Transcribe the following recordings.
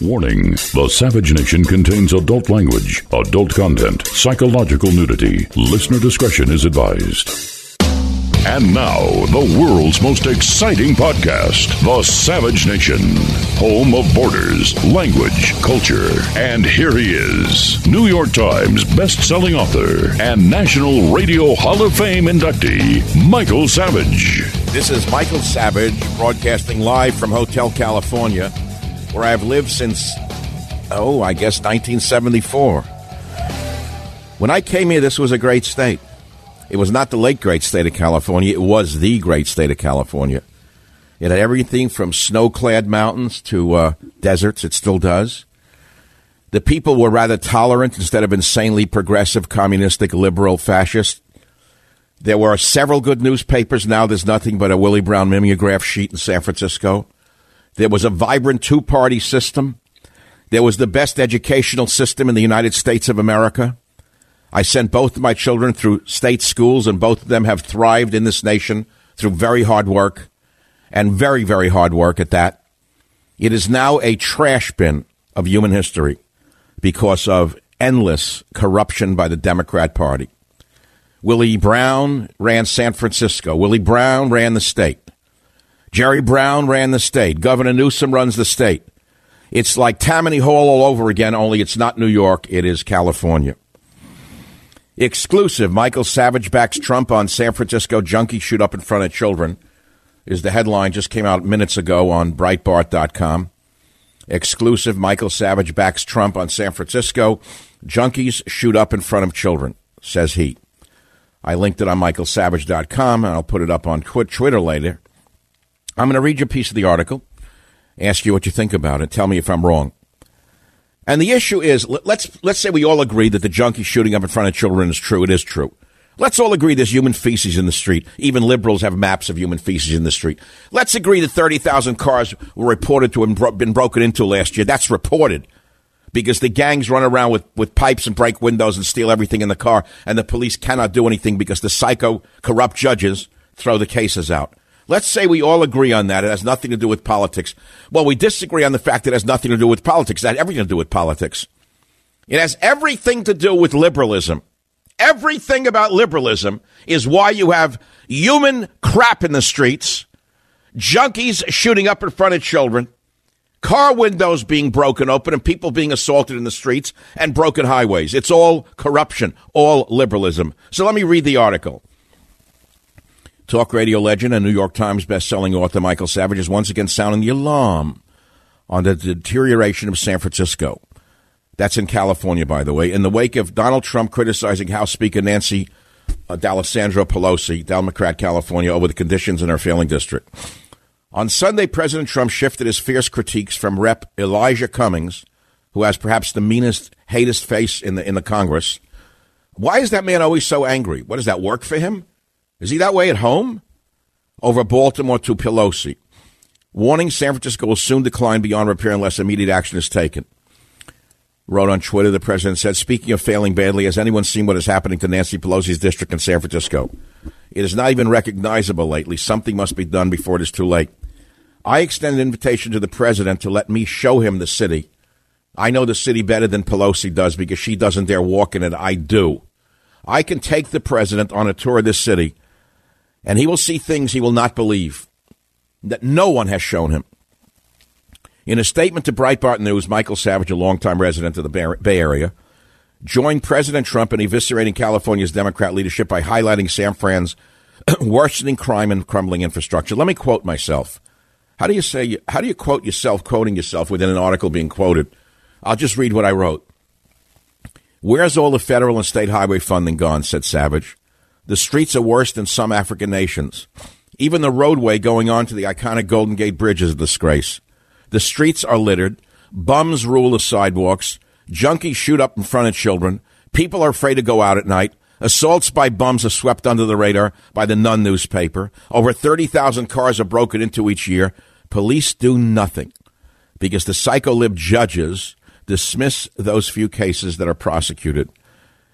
Warning The Savage Nation contains adult language, adult content, psychological nudity. Listener discretion is advised. And now, the world's most exciting podcast, The Savage Nation, home of borders, language, culture. And here he is, New York Times best-selling author and National Radio Hall of Fame inductee, Michael Savage. This is Michael Savage, broadcasting live from Hotel California where I've lived since, oh, I guess 1974. When I came here, this was a great state. It was not the late great state of California, it was the great state of California. It had everything from snow clad mountains to uh, deserts, it still does. The people were rather tolerant instead of insanely progressive, communistic, liberal, fascist. There were several good newspapers. Now there's nothing but a Willie Brown mimeograph sheet in San Francisco. There was a vibrant two party system. There was the best educational system in the United States of America. I sent both of my children through state schools, and both of them have thrived in this nation through very hard work, and very, very hard work at that. It is now a trash bin of human history because of endless corruption by the Democrat Party. Willie Brown ran San Francisco. Willie Brown ran the state. Jerry Brown ran the state. Governor Newsom runs the state. It's like Tammany Hall all over again, only it's not New York, it is California. Exclusive Michael Savage backs Trump on San Francisco junkie shoot up in front of children is the headline just came out minutes ago on Breitbart.com. Exclusive Michael Savage backs Trump on San Francisco. Junkies shoot up in front of children, says he. I linked it on michaelsavage.com and I'll put it up on Twitter later. I'm going to read you a piece of the article, ask you what you think about it, tell me if I'm wrong. And the issue is, let's let's say we all agree that the junkie shooting up in front of children is true. It is true. Let's all agree there's human feces in the street. Even liberals have maps of human feces in the street. Let's agree that 30,000 cars were reported to have been broken into last year. That's reported because the gangs run around with, with pipes and break windows and steal everything in the car, and the police cannot do anything because the psycho, corrupt judges throw the cases out. Let's say we all agree on that. It has nothing to do with politics. Well, we disagree on the fact that it has nothing to do with politics. It has everything to do with politics. It has everything to do with liberalism. Everything about liberalism is why you have human crap in the streets, junkies shooting up in front of children, car windows being broken open, and people being assaulted in the streets, and broken highways. It's all corruption, all liberalism. So let me read the article. Talk radio legend and New York Times best-selling author Michael Savage is once again sounding the alarm on the deterioration of San Francisco. That's in California, by the way. In the wake of Donald Trump criticizing House Speaker Nancy uh, D'Alessandro Pelosi, Democrat California, over the conditions in her failing district. On Sunday, President Trump shifted his fierce critiques from Rep. Elijah Cummings, who has perhaps the meanest, hatest face in the in the Congress. Why is that man always so angry? What does that work for him? Is he that way at home? Over Baltimore to Pelosi. warning San Francisco will soon decline beyond repair unless immediate action is taken. Wrote on Twitter, the president said, Speaking of failing badly, has anyone seen what is happening to Nancy Pelosi's district in San Francisco? It is not even recognizable lately. Something must be done before it is too late. I extend an invitation to the president to let me show him the city. I know the city better than Pelosi does because she doesn't dare walk in it. I do. I can take the president on a tour of this city, and he will see things he will not believe that no one has shown him. In a statement to Breitbart News, Michael Savage, a longtime resident of the Bay Area, joined President Trump in eviscerating California's Democrat leadership by highlighting San Fran's worsening crime and crumbling infrastructure. Let me quote myself. How do you say? How do you quote yourself, quoting yourself within an article being quoted? I'll just read what I wrote. Where's all the federal and state highway funding gone? said Savage. The streets are worse than some African nations. Even the roadway going on to the iconic Golden Gate Bridge is a disgrace. The streets are littered. Bums rule the sidewalks. Junkies shoot up in front of children. People are afraid to go out at night. Assaults by bums are swept under the radar by the Nun newspaper. Over 30,000 cars are broken into each year. Police do nothing because the psycholib judges dismiss those few cases that are prosecuted.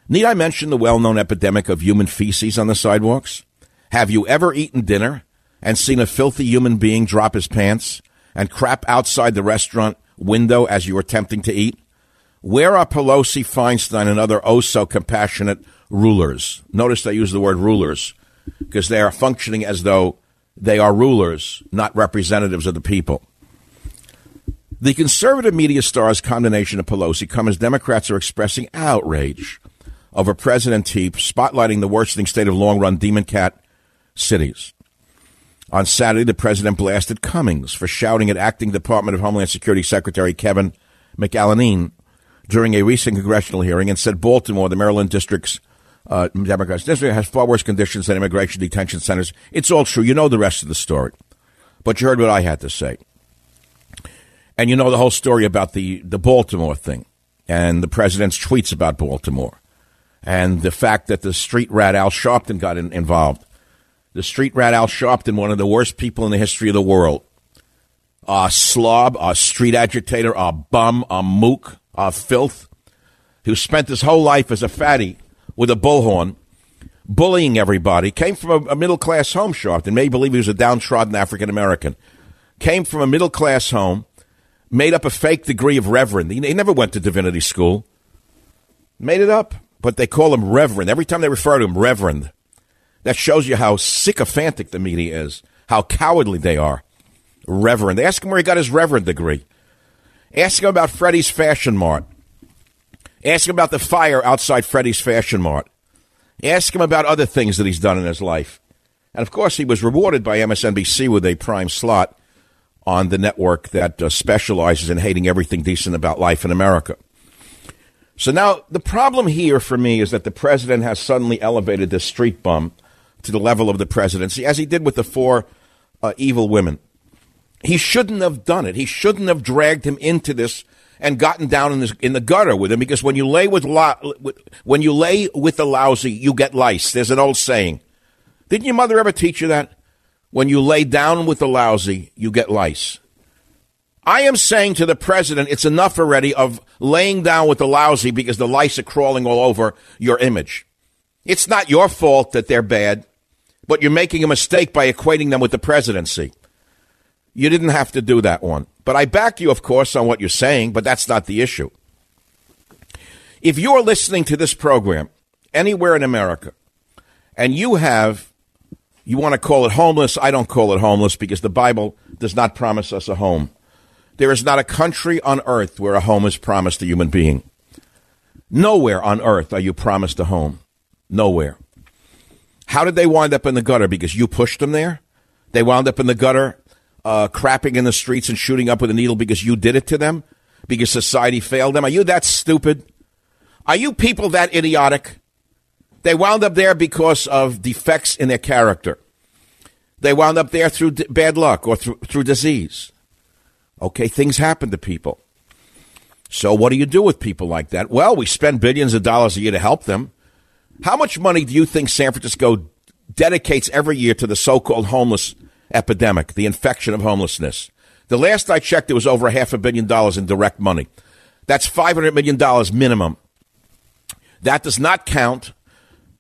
Need I mention the well known epidemic of human feces on the sidewalks? Have you ever eaten dinner and seen a filthy human being drop his pants? and crap outside the restaurant window as you were attempting to eat? Where are Pelosi, Feinstein, and other oh so compassionate rulers? Notice I use the word rulers because they are functioning as though they are rulers, not representatives of the people. The conservative media star's condemnation of Pelosi comes as Democrats are expressing outrage over President Teep spotlighting the worsening state of long run demon cat cities. On Saturday, the president blasted Cummings for shouting at acting Department of Homeland Security Secretary Kevin McAleenan during a recent congressional hearing and said Baltimore, the Maryland district's uh, Democrats district, has far worse conditions than immigration detention centers. It's all true. You know the rest of the story. But you heard what I had to say. And you know the whole story about the, the Baltimore thing and the president's tweets about Baltimore and the fact that the street rat Al Sharpton got in, involved the street rat Al Sharpton, one of the worst people in the history of the world. A slob, a street agitator, a bum, a mook, a filth, who spent his whole life as a fatty with a bullhorn, bullying everybody. Came from a, a middle class home, Sharpton. May believe he was a downtrodden African American. Came from a middle class home, made up a fake degree of reverend. He, he never went to divinity school. Made it up, but they call him reverend. Every time they refer to him, reverend. That shows you how sycophantic the media is, how cowardly they are. Reverend. Ask him where he got his reverend degree. Ask him about Freddie's Fashion Mart. Ask him about the fire outside Freddie's Fashion Mart. Ask him about other things that he's done in his life. And of course, he was rewarded by MSNBC with a prime slot on the network that uh, specializes in hating everything decent about life in America. So now the problem here for me is that the president has suddenly elevated this street bum to the level of the presidency, as he did with the four uh, evil women. He shouldn't have done it. He shouldn't have dragged him into this and gotten down in, this, in the gutter with him because when you lay with, lo- when you lay with the lousy, you get lice. There's an old saying. Didn't your mother ever teach you that? When you lay down with the lousy, you get lice. I am saying to the president, it's enough already of laying down with the lousy because the lice are crawling all over your image. It's not your fault that they're bad. But you're making a mistake by equating them with the presidency. You didn't have to do that one. But I back you, of course, on what you're saying, but that's not the issue. If you're listening to this program anywhere in America and you have, you want to call it homeless, I don't call it homeless because the Bible does not promise us a home. There is not a country on earth where a home is promised a human being. Nowhere on earth are you promised a home. Nowhere. How did they wind up in the gutter? Because you pushed them there? They wound up in the gutter, uh, crapping in the streets and shooting up with a needle because you did it to them? Because society failed them? Are you that stupid? Are you people that idiotic? They wound up there because of defects in their character. They wound up there through d- bad luck or through, through disease. Okay, things happen to people. So, what do you do with people like that? Well, we spend billions of dollars a year to help them. How much money do you think San Francisco dedicates every year to the so called homeless epidemic, the infection of homelessness? The last I checked, it was over half a billion dollars in direct money. That's $500 million minimum. That does not count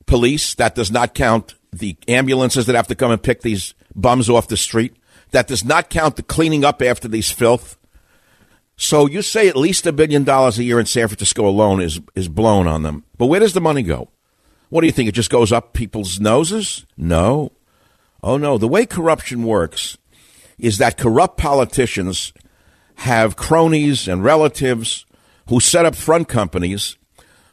police. That does not count the ambulances that have to come and pick these bums off the street. That does not count the cleaning up after these filth. So you say at least a billion dollars a year in San Francisco alone is, is blown on them. But where does the money go? What do you think? It just goes up people's noses? No. Oh, no. The way corruption works is that corrupt politicians have cronies and relatives who set up front companies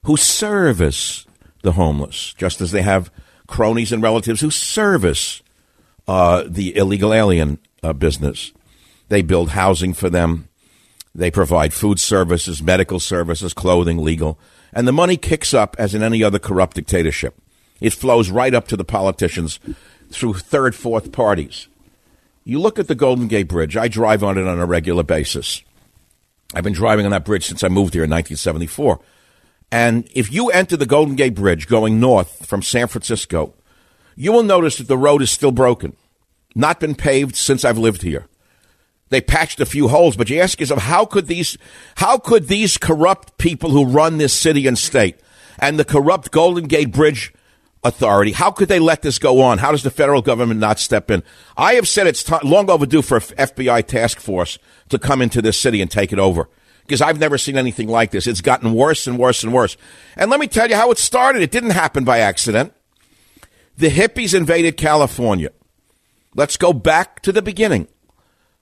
who service the homeless, just as they have cronies and relatives who service uh, the illegal alien uh, business. They build housing for them. They provide food services, medical services, clothing, legal. And the money kicks up as in any other corrupt dictatorship. It flows right up to the politicians through third, fourth parties. You look at the Golden Gate Bridge. I drive on it on a regular basis. I've been driving on that bridge since I moved here in 1974. And if you enter the Golden Gate Bridge going north from San Francisco, you will notice that the road is still broken, not been paved since I've lived here. They patched a few holes, but you ask yourself, how could these, how could these corrupt people who run this city and state and the corrupt Golden Gate Bridge Authority, how could they let this go on? How does the federal government not step in? I have said it's long overdue for an FBI task force to come into this city and take it over because I've never seen anything like this. It's gotten worse and worse and worse. And let me tell you how it started. It didn't happen by accident. The hippies invaded California. Let's go back to the beginning.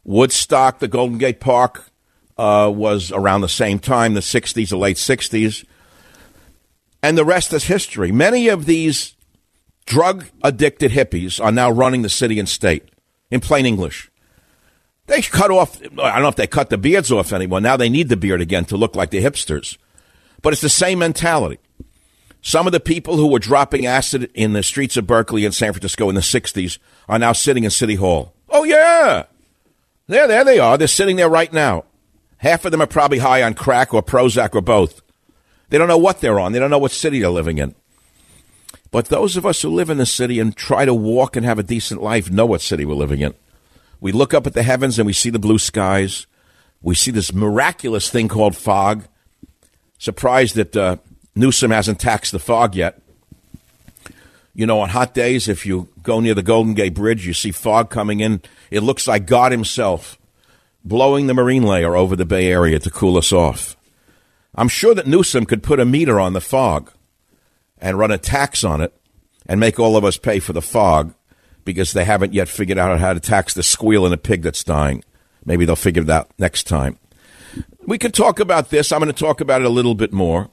Woodstock, the Golden Gate Park, uh, was around the same time, the 60s, the late 60s. And the rest is history. Many of these drug addicted hippies are now running the city and state in plain English. They cut off, I don't know if they cut the beards off anyone. Now they need the beard again to look like the hipsters. But it's the same mentality. Some of the people who were dropping acid in the streets of Berkeley and San Francisco in the 60s are now sitting in City Hall. Oh, yeah. There, there they are. They're sitting there right now. Half of them are probably high on crack or Prozac or both. They don't know what they're on. They don't know what city they're living in. But those of us who live in the city and try to walk and have a decent life know what city we're living in. We look up at the heavens and we see the blue skies. We see this miraculous thing called fog. Surprised that uh, Newsom hasn't taxed the fog yet. You know, on hot days, if you go near the Golden Gate Bridge, you see fog coming in. It looks like God Himself blowing the marine layer over the Bay Area to cool us off. I'm sure that Newsom could put a meter on the fog and run a tax on it and make all of us pay for the fog because they haven't yet figured out how to tax the squeal in a pig that's dying. Maybe they'll figure it out next time. We can talk about this. I'm going to talk about it a little bit more.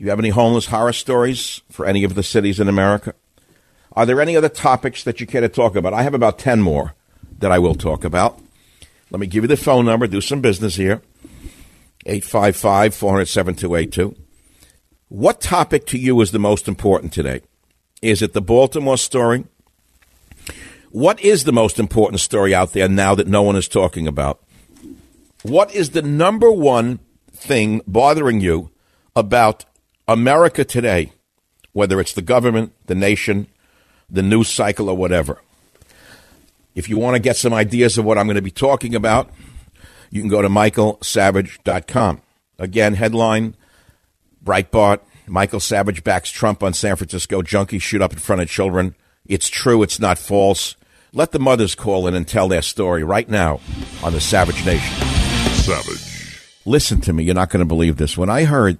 You have any homeless horror stories for any of the cities in America? Are there any other topics that you care to talk about? I have about 10 more that I will talk about. Let me give you the phone number, do some business here. 855 400 7282. What topic to you is the most important today? Is it the Baltimore story? What is the most important story out there now that no one is talking about? What is the number one thing bothering you about America today, whether it's the government, the nation, the news cycle, or whatever? If you want to get some ideas of what I'm going to be talking about, you can go to michaelsavage.com. Again, headline Breitbart Michael Savage backs Trump on San Francisco. Junkies shoot up in front of children. It's true, it's not false. Let the mothers call in and tell their story right now on the Savage Nation. Savage. Listen to me, you're not going to believe this. When I heard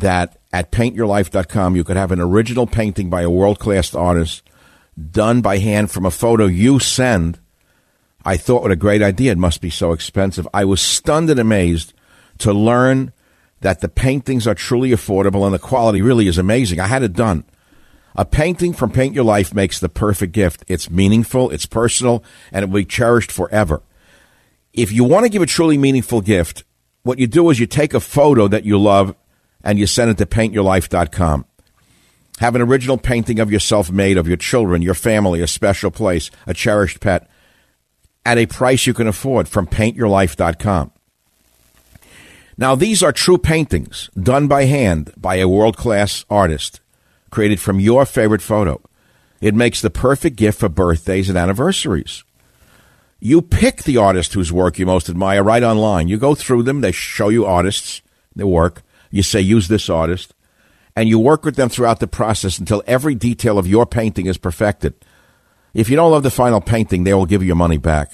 that at paintyourlife.com you could have an original painting by a world class artist done by hand from a photo you send I thought, what a great idea. It must be so expensive. I was stunned and amazed to learn that the paintings are truly affordable and the quality really is amazing. I had it done. A painting from Paint Your Life makes the perfect gift. It's meaningful, it's personal, and it will be cherished forever. If you want to give a truly meaningful gift, what you do is you take a photo that you love and you send it to paintyourlife.com. Have an original painting of yourself made of your children, your family, a special place, a cherished pet at a price you can afford from paintyourlife.com. Now, these are true paintings done by hand by a world class artist, created from your favorite photo. It makes the perfect gift for birthdays and anniversaries. You pick the artist whose work you most admire right online. You go through them, they show you artists, their work. You say, use this artist. And you work with them throughout the process until every detail of your painting is perfected. If you don't love the final painting, they will give you your money back.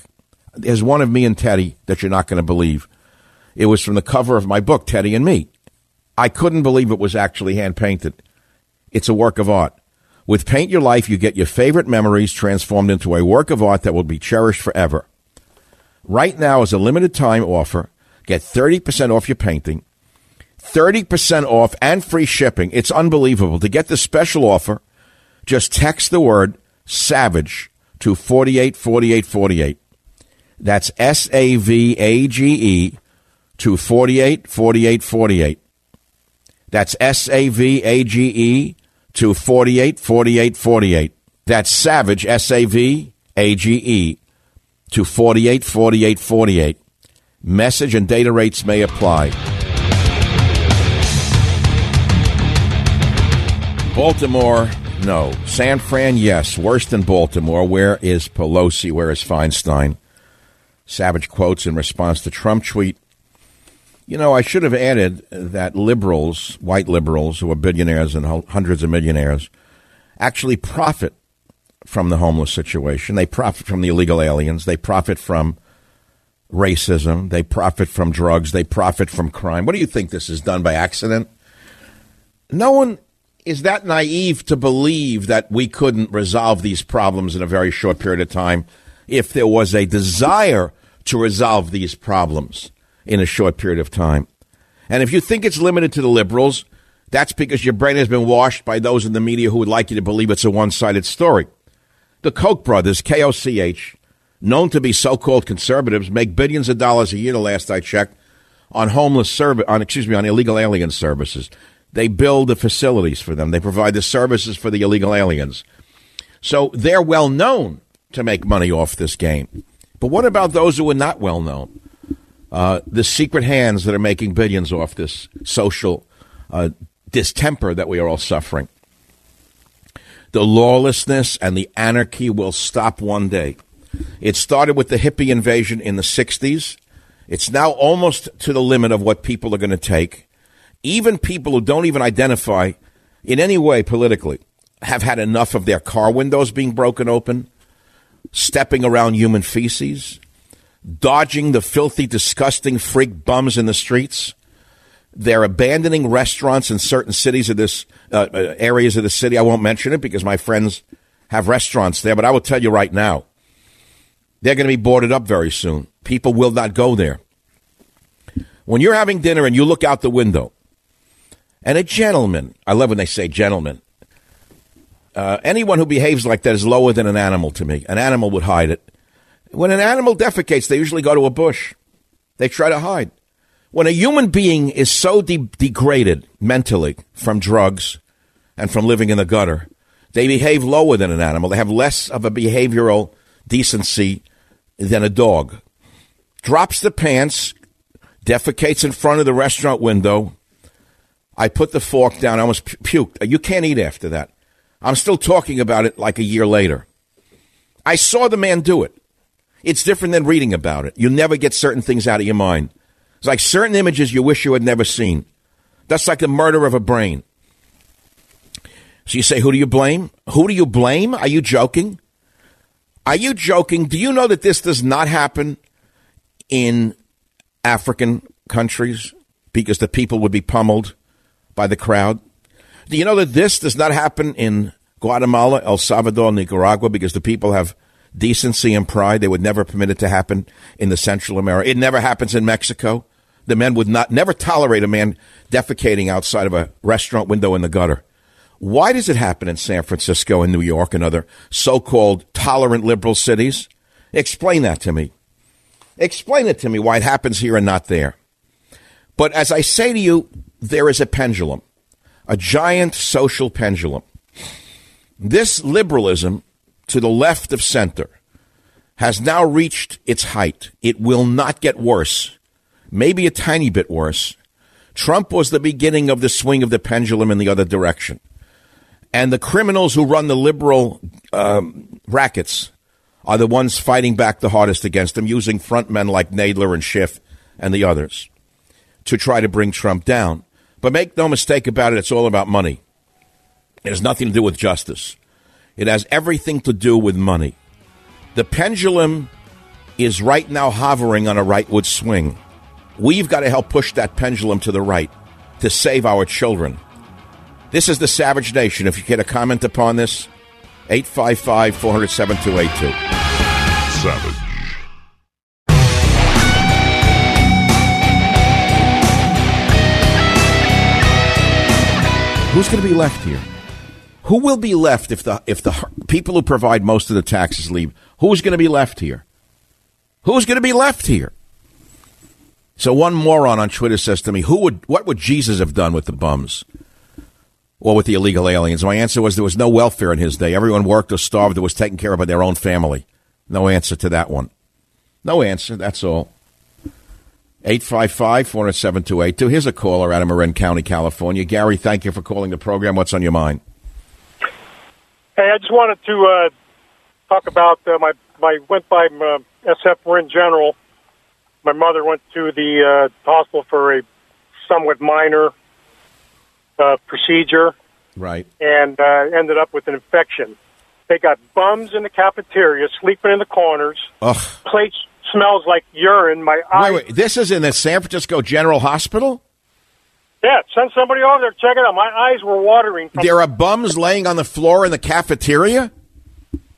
There's one of me and Teddy that you're not going to believe. It was from the cover of my book, Teddy and Me. I couldn't believe it was actually hand painted. It's a work of art. With Paint Your Life, you get your favorite memories transformed into a work of art that will be cherished forever. Right now is a limited time offer. Get 30% off your painting, 30% off and free shipping. It's unbelievable. To get this special offer, just text the word SAVAGE to 484848. That's S A V A G E to 484848. That's S A V A G E to 484848. That's Savage, S A V A G E, to 484848. Message and data rates may apply. Baltimore, no. San Fran, yes. Worse than Baltimore. Where is Pelosi? Where is Feinstein? Savage quotes in response to Trump tweet. You know, I should have added that liberals, white liberals who are billionaires and hundreds of millionaires, actually profit from the homeless situation. They profit from the illegal aliens. They profit from racism. They profit from drugs. They profit from crime. What do you think this is done by accident? No one is that naive to believe that we couldn't resolve these problems in a very short period of time if there was a desire to resolve these problems in a short period of time. And if you think it's limited to the liberals, that's because your brain has been washed by those in the media who would like you to believe it's a one sided story. The Koch brothers, K O C H, known to be so called conservatives, make billions of dollars a year, the last I checked, on homeless service, on, excuse me, on illegal alien services. They build the facilities for them. They provide the services for the illegal aliens. So they're well known to make money off this game. But what about those who are not well known? Uh, the secret hands that are making billions off this social uh, distemper that we are all suffering. The lawlessness and the anarchy will stop one day. It started with the hippie invasion in the 60s. It's now almost to the limit of what people are going to take. Even people who don't even identify in any way politically have had enough of their car windows being broken open, stepping around human feces, dodging the filthy, disgusting freak bums in the streets. They're abandoning restaurants in certain cities of this uh, uh, areas of the city. I won't mention it because my friends have restaurants there, but I will tell you right now, they're going to be boarded up very soon. People will not go there. When you're having dinner and you look out the window, and a gentleman, I love when they say gentleman, uh, anyone who behaves like that is lower than an animal to me. An animal would hide it. When an animal defecates, they usually go to a bush. They try to hide. When a human being is so de- degraded mentally from drugs and from living in the gutter, they behave lower than an animal. They have less of a behavioral decency than a dog. Drops the pants, defecates in front of the restaurant window. I put the fork down, I almost puked. You can't eat after that. I'm still talking about it like a year later. I saw the man do it. It's different than reading about it. You never get certain things out of your mind. It's like certain images you wish you had never seen. That's like the murder of a brain. So you say, who do you blame? Who do you blame? Are you joking? Are you joking? Do you know that this does not happen in African countries because the people would be pummeled by the crowd? Do you know that this does not happen in Guatemala, El Salvador, Nicaragua because the people have decency and pride. They would never permit it to happen in the Central America. It never happens in Mexico. The men would not never tolerate a man defecating outside of a restaurant window in the gutter. Why does it happen in San Francisco and New York and other so-called tolerant liberal cities? Explain that to me. Explain it to me why it happens here and not there. But as I say to you, there is a pendulum, a giant social pendulum. This liberalism to the left of center has now reached its height. It will not get worse, maybe a tiny bit worse. Trump was the beginning of the swing of the pendulum in the other direction. And the criminals who run the liberal um, rackets are the ones fighting back the hardest against them, using front men like Nadler and Schiff and the others to try to bring Trump down. But make no mistake about it, it's all about money. It has nothing to do with justice. It has everything to do with money. The pendulum is right now hovering on a rightward swing. We've got to help push that pendulum to the right to save our children. This is the Savage Nation. If you get a comment upon this, 855 400 7282. Savage. Who's going to be left here? Who will be left if the if the people who provide most of the taxes leave? Who's going to be left here? Who's going to be left here? So one moron on Twitter says to me, "Who would what would Jesus have done with the bums?" Or with the illegal aliens? My answer was there was no welfare in his day. Everyone worked or starved or was taken care of by their own family. No answer to that one. No answer. That's all. 855 400 7282. Here's a caller out of Marin County, California. Gary, thank you for calling the program. What's on your mind? Hey, I just wanted to uh, talk about uh, my my went by uh, SF Marin General. My mother went to the uh, hospital for a somewhat minor uh, procedure Right. and uh, ended up with an infection. They got bums in the cafeteria, sleeping in the corners. Ugh. Place smells like urine. My eyes. Wait, wait. This is in the San Francisco General Hospital? Yeah, send somebody over there. Check it out. My eyes were watering. From, There are bums laying on the floor in the cafeteria?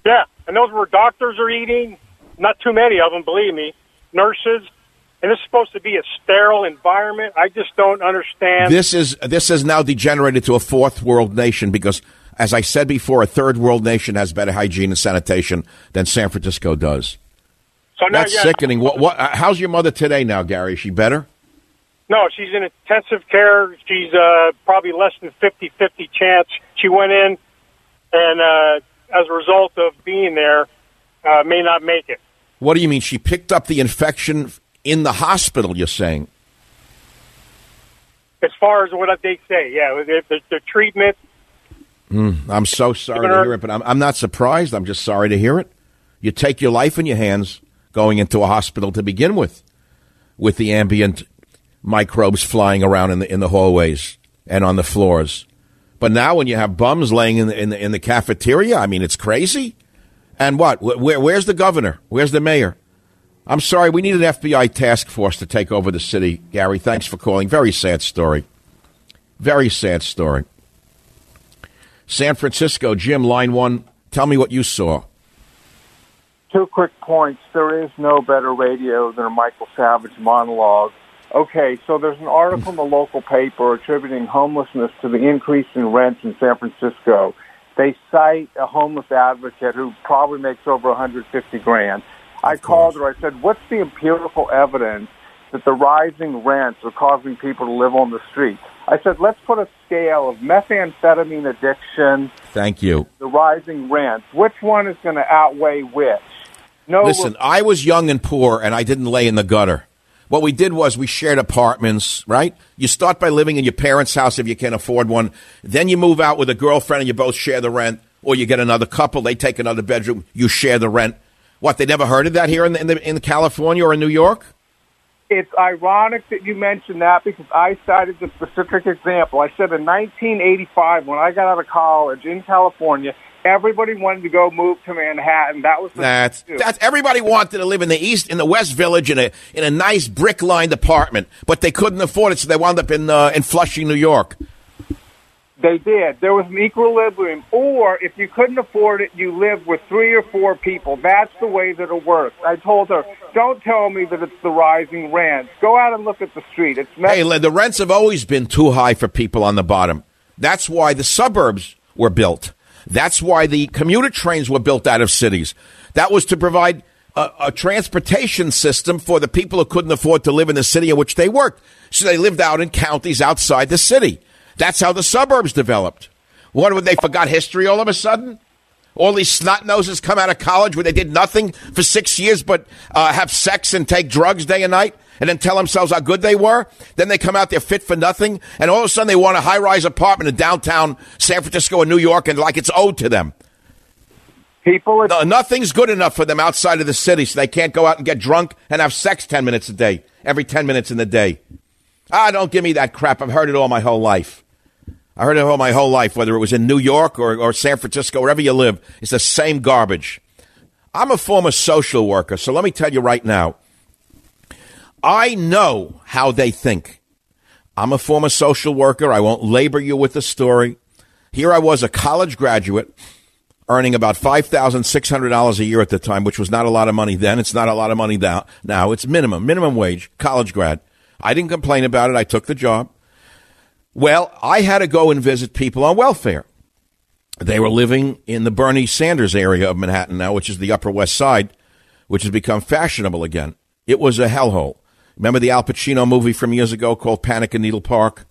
yeah, and those were doctors are eating. Not too many of them, believe me. Nurses. And it's supposed to be a sterile environment. I just don't understand. This is this has now degenerated to a fourth world nation because, as I said before, a third world nation has better hygiene and sanitation than San Francisco does. So now, That's yeah, sickening. What, what? uh, How's your mother today now, Gary? Is she better? No, she's in intensive care. She's uh, probably less than 50-50 chance. She went in, and uh, as a result of being there, uh, may not make it. What do you mean? She picked up the infection in the hospital? You're saying? As far as what they say, yeah, the, the, the treatment. I'm so sorry to hear it, but I'm, I'm not surprised. I'm just sorry to hear it. You take your life in your hands going into a hospital to begin with, with the ambient microbes flying around in the in the hallways and on the floors. But now, when you have bums laying in the, in the, in the cafeteria, I mean, it's crazy. And what? Where, where's the governor? Where's the mayor? I'm sorry, we need an FBI task force to take over the city. Gary, thanks for calling. Very sad story. Very sad story. San Francisco, Jim, line one. Tell me what you saw. Two quick points. There is no better radio than a Michael Savage monologue. Okay, so there's an article in the local paper attributing homelessness to the increase in rents in San Francisco. They cite a homeless advocate who probably makes over 150 grand. I called her. I said, "What's the empirical evidence that the rising rents are causing people to live on the street?" I said, "Let's put a scale of methamphetamine addiction, Thank you. the rising rents. Which one is going to outweigh which?" No, Listen, I was young and poor, and I didn't lay in the gutter. What we did was we shared apartments, right? You start by living in your parents' house if you can afford one. Then you move out with a girlfriend and you both share the rent, or you get another couple, they take another bedroom, you share the rent. What, they never heard of that here in, the, in, the, in California or in New York? it's ironic that you mentioned that because I cited the specific example. I said in 1985, when I got out of college in California, everybody wanted to go move to Manhattan. That was the That's thing that's everybody wanted to live in the east in the West Village in a in a nice brick lined apartment, but they couldn't afford it, so they wound up in uh, in Flushing, New York. They did. There was an equilibrium. Or if you couldn't afford it, you lived with three or four people. That's the way that it works. I told her, don't tell me that it's the rising rents. Go out and look at the street. It's Hey, the rents have always been too high for people on the bottom. That's why the suburbs were built. That's why the commuter trains were built out of cities. That was to provide a, a transportation system for the people who couldn't afford to live in the city in which they worked. So they lived out in counties outside the city. That's how the suburbs developed. What, when they forgot history all of a sudden? All these snot noses come out of college where they did nothing for six years but uh, have sex and take drugs day and night and then tell themselves how good they were. Then they come out there fit for nothing. And all of a sudden they want a high rise apartment in downtown San Francisco or New York and like it's owed to them. People, no, nothing's good enough for them outside of the city, so they can't go out and get drunk and have sex ten minutes a day, every ten minutes in the day. Ah, don't give me that crap. I've heard it all my whole life. I heard it all my whole life, whether it was in New York or, or San Francisco, wherever you live. It's the same garbage. I'm a former social worker, so let me tell you right now. I know how they think. I'm a former social worker. I won't labor you with the story. Here I was, a college graduate earning about $5,600 a year at the time, which was not a lot of money then. It's not a lot of money now. Now it's minimum, minimum wage, college grad. I didn't complain about it. I took the job. Well, I had to go and visit people on welfare. They were living in the Bernie Sanders area of Manhattan now, which is the Upper West Side, which has become fashionable again. It was a hellhole. Remember the Al Pacino movie from years ago called Panic in Needle Park?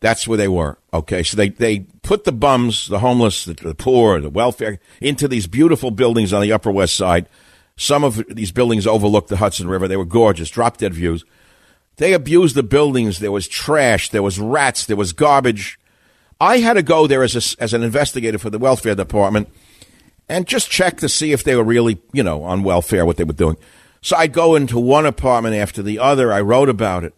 That's where they were. Okay, so they, they put the bums, the homeless, the, the poor, the welfare into these beautiful buildings on the Upper West Side. Some of these buildings overlooked the Hudson River. They were gorgeous, drop dead views. They abused the buildings. There was trash. There was rats. There was garbage. I had to go there as, a, as an investigator for the welfare department and just check to see if they were really, you know, on welfare, what they were doing. So I'd go into one apartment after the other. I wrote about it.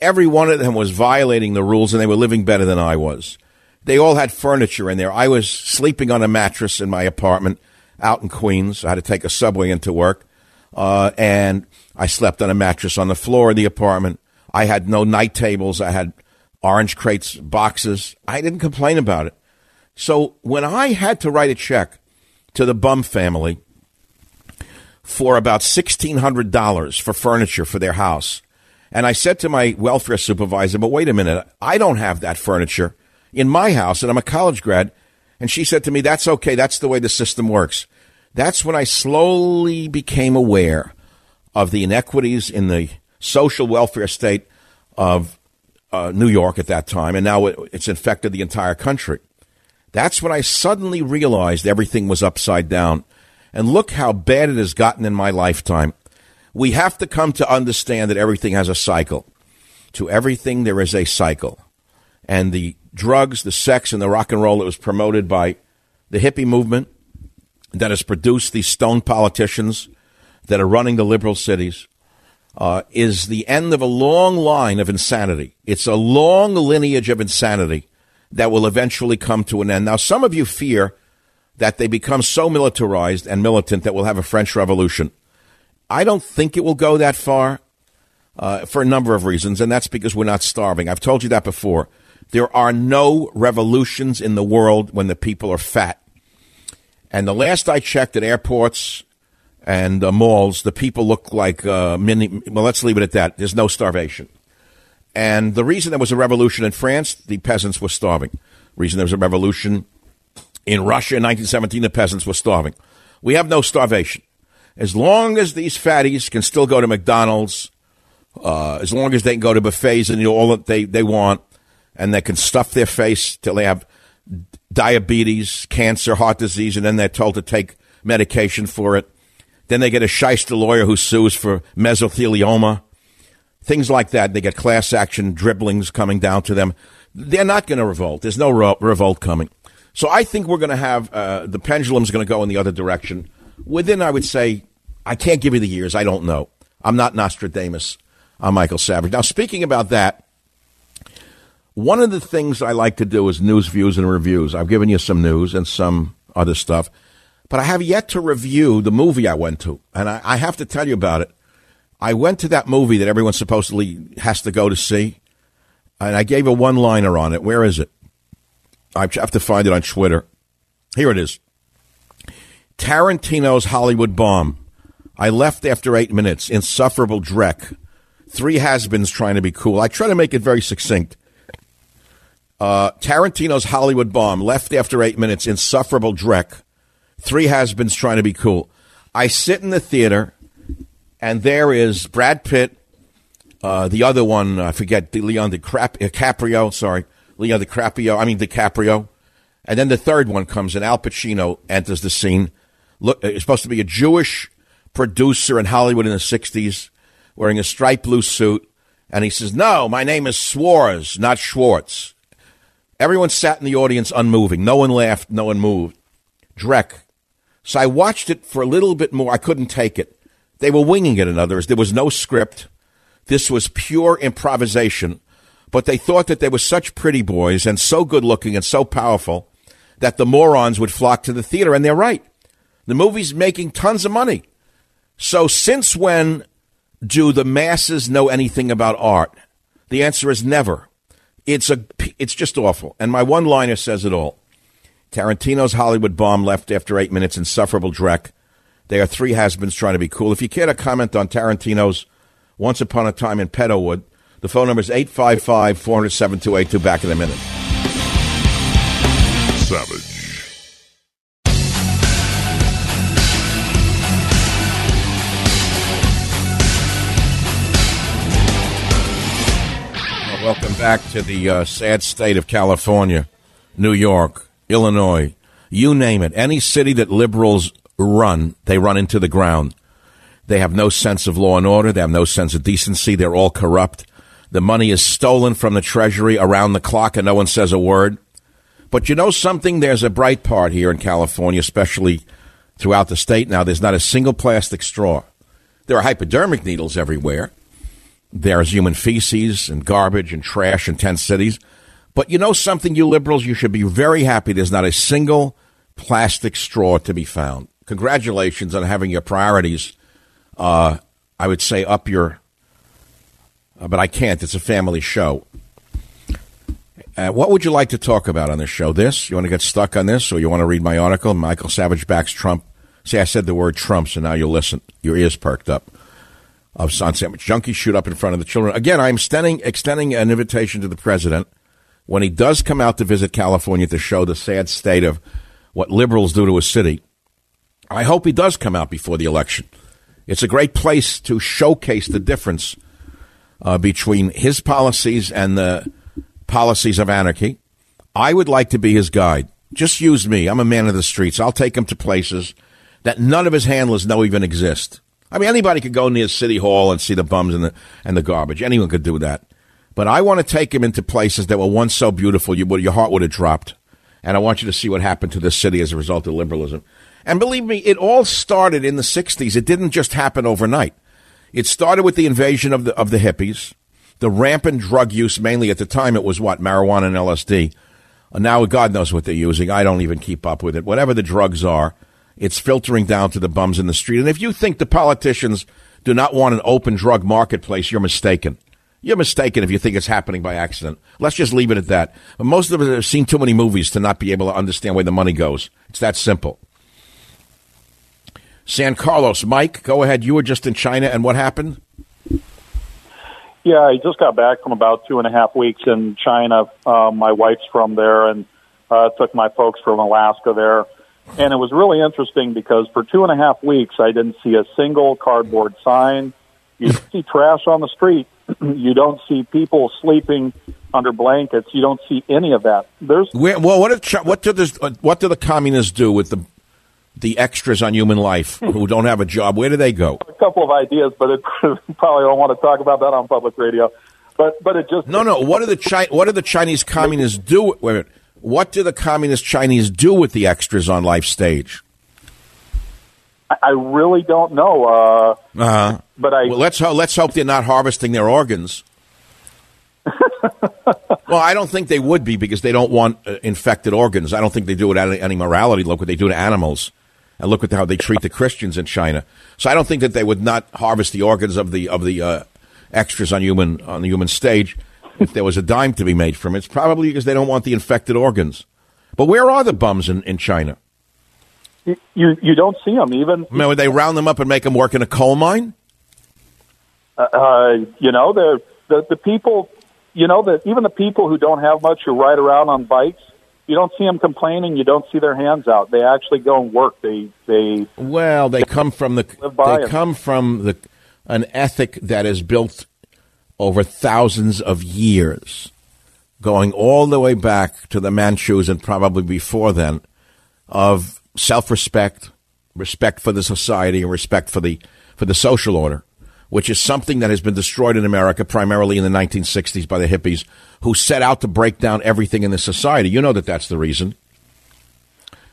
Every one of them was violating the rules and they were living better than I was. They all had furniture in there. I was sleeping on a mattress in my apartment out in Queens. I had to take a subway into work. Uh, and I slept on a mattress on the floor of the apartment. I had no night tables. I had orange crates, boxes. I didn't complain about it. So when I had to write a check to the Bum family for about $1,600 for furniture for their house, and I said to my welfare supervisor, but wait a minute, I don't have that furniture in my house, and I'm a college grad. And she said to me, that's okay. That's the way the system works. That's when I slowly became aware of the inequities in the social welfare state of uh, New York at that time, and now it's infected the entire country. That's when I suddenly realized everything was upside down. And look how bad it has gotten in my lifetime. We have to come to understand that everything has a cycle. To everything, there is a cycle. And the drugs, the sex, and the rock and roll that was promoted by the hippie movement that has produced these stone politicians that are running the liberal cities uh, is the end of a long line of insanity. It's a long lineage of insanity that will eventually come to an end. Now, some of you fear that they become so militarized and militant that we'll have a French Revolution. I don't think it will go that far uh, for a number of reasons, and that's because we're not starving. I've told you that before. There are no revolutions in the world when the people are fat. And the last I checked at airports and uh, malls, the people look like uh, mini. Well, let's leave it at that. There's no starvation. And the reason there was a revolution in France, the peasants were starving. The reason there was a revolution in Russia in 1917, the peasants were starving. We have no starvation. As long as these fatties can still go to McDonald's, uh, as long as they can go to buffets and eat all that they, they want, and they can stuff their face till they have diabetes, cancer, heart disease, and then they're told to take medication for it. Then they get a shyster lawyer who sues for mesothelioma. Things like that. They get class action dribblings coming down to them. They're not going to revolt. There's no re- revolt coming. So I think we're going to have uh, the pendulum's going to go in the other direction. Within, I would say, I can't give you the years. I don't know. I'm not Nostradamus. I'm Michael Savage. Now, speaking about that, one of the things I like to do is news, views, and reviews. I've given you some news and some other stuff, but I have yet to review the movie I went to. And I, I have to tell you about it. I went to that movie that everyone supposedly has to go to see, and I gave a one liner on it. Where is it? I have to find it on Twitter. Here it is Tarantino's Hollywood Bomb. I left after eight minutes. Insufferable dreck. Three has beens trying to be cool. I try to make it very succinct. Uh, Tarantino's Hollywood Bomb left after eight minutes. Insufferable dreck. Three has beens trying to be cool. I sit in the theater, and there is Brad Pitt, uh, the other one, I forget, Leon DiCaprio, sorry, Leon DiCaprio, I mean DiCaprio. And then the third one comes, and Al Pacino enters the scene. Look, uh, it's supposed to be a Jewish producer in Hollywood in the 60s wearing a striped blue suit. And he says, No, my name is Schwartz, not Schwartz. Everyone sat in the audience unmoving. No one laughed. No one moved. Drek. So I watched it for a little bit more. I couldn't take it. They were winging it, in other words. There was no script. This was pure improvisation. But they thought that they were such pretty boys and so good looking and so powerful that the morons would flock to the theater. And they're right. The movie's making tons of money. So since when do the masses know anything about art? The answer is never. It's a it's just awful. And my one-liner says it all. Tarantino's Hollywood bomb left after 8 minutes insufferable dreck. They are three has-beens trying to be cool. If you care to comment on Tarantino's Once Upon a Time in Petalwood, the phone number is 855 407 282. Back in a minute. Savage. Welcome back to the uh, sad state of California, New York, Illinois, you name it. Any city that liberals run, they run into the ground. They have no sense of law and order. They have no sense of decency. They're all corrupt. The money is stolen from the Treasury around the clock, and no one says a word. But you know something? There's a bright part here in California, especially throughout the state now. There's not a single plastic straw. There are hypodermic needles everywhere. There's human feces and garbage and trash in tent cities. But you know something, you liberals? You should be very happy there's not a single plastic straw to be found. Congratulations on having your priorities, uh, I would say, up your. Uh, but I can't. It's a family show. Uh, what would you like to talk about on this show? This? You want to get stuck on this, or you want to read my article? Michael Savage backs Trump. See, I said the word Trump, so now you'll listen. Your ears perked up of Son Sandwich. Junkies shoot up in front of the children. Again, I'm extending, extending an invitation to the president when he does come out to visit California to show the sad state of what liberals do to a city. I hope he does come out before the election. It's a great place to showcase the difference uh, between his policies and the policies of anarchy. I would like to be his guide. Just use me. I'm a man of the streets. I'll take him to places that none of his handlers know even exist. I mean, anybody could go near City Hall and see the bums and the, and the garbage. Anyone could do that. But I want to take him into places that were once so beautiful, you your heart would have dropped. And I want you to see what happened to this city as a result of liberalism. And believe me, it all started in the 60s. It didn't just happen overnight. It started with the invasion of the, of the hippies, the rampant drug use, mainly at the time it was what, marijuana and LSD. Now God knows what they're using. I don't even keep up with it. Whatever the drugs are, it's filtering down to the bums in the street. And if you think the politicians do not want an open drug marketplace, you're mistaken. You're mistaken if you think it's happening by accident. Let's just leave it at that. But most of us have seen too many movies to not be able to understand where the money goes. It's that simple. San Carlos, Mike, go ahead. You were just in China, and what happened? Yeah, I just got back from about two and a half weeks in China. Uh, my wife's from there, and uh, took my folks from Alaska there. And it was really interesting because for two and a half weeks, I didn't see a single cardboard sign. You see trash on the street. you don't see people sleeping under blankets. You don't see any of that. There's Where, well, what if what do this, what do the communists do with the the extras on human life who don't have a job? Where do they go? A couple of ideas, but it, probably don't want to talk about that on public radio. But but it just no no. What do the Chi- what do the Chinese communists do? Wait a minute. What do the communist Chinese do with the extras on life stage? I really don't know. Uh, uh-huh. But I well, let's ho- let's hope they're not harvesting their organs. well, I don't think they would be because they don't want uh, infected organs. I don't think they do it out of any morality. Look what they do to animals, and look at how they treat the Christians in China. So I don't think that they would not harvest the organs of the of the uh, extras on human on the human stage if there was a dime to be made from it. It's probably because they don't want the infected organs. But where are the bums in, in China? You you don't see them even. I mean, would they round them up and make them work in a coal mine? Uh, uh, you know, the the the people. You know that even the people who don't have much who ride around on bikes, you don't see them complaining. You don't see their hands out. They actually go and work. They they. Well, they come from the. They come from the an ethic that is built over thousands of years, going all the way back to the Manchus and probably before then, of self-respect, respect for the society, and respect for the for the social order, which is something that has been destroyed in America primarily in the 1960s by the hippies, who set out to break down everything in the society. You know that that's the reason.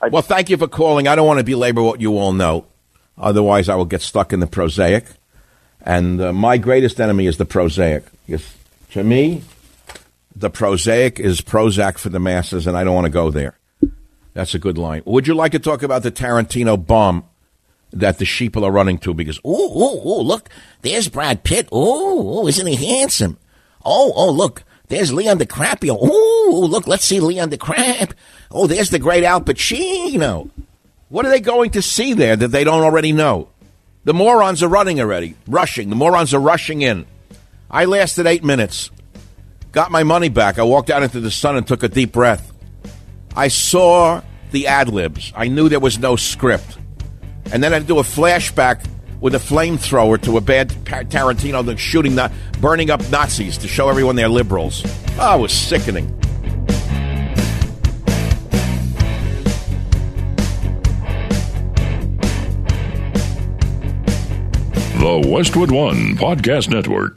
I, Well, thank you for calling. I don't want to belabor what you all know. Otherwise, I will get stuck in the prosaic. And uh, my greatest enemy is the prosaic. Yes. To me, the prosaic is Prozac for the masses, and I don't want to go there. That's a good line. Would you like to talk about the Tarantino bomb that the sheeple are running to? Because, Ooh, ooh, ooh, look, there's Brad Pitt. Ooh, ooh, isn't he handsome? Oh, oh, look, there's Leon DiCaprio. Ooh, look, let's see Leon DiCap. Oh, there's the great Al Pacino. what are they going to see there that they don't already know? The morons are running already, rushing. The morons are rushing in. I lasted eight minutes, got my money back. I walked out into the sun and took a deep breath. I saw the ad libs. I knew there was no script. And then I'd do a flashback with a flamethrower to a bad Tarantino shooting, burning up Nazis to show everyone they're liberals. Oh, it was sickening. The Westwood One Podcast Network.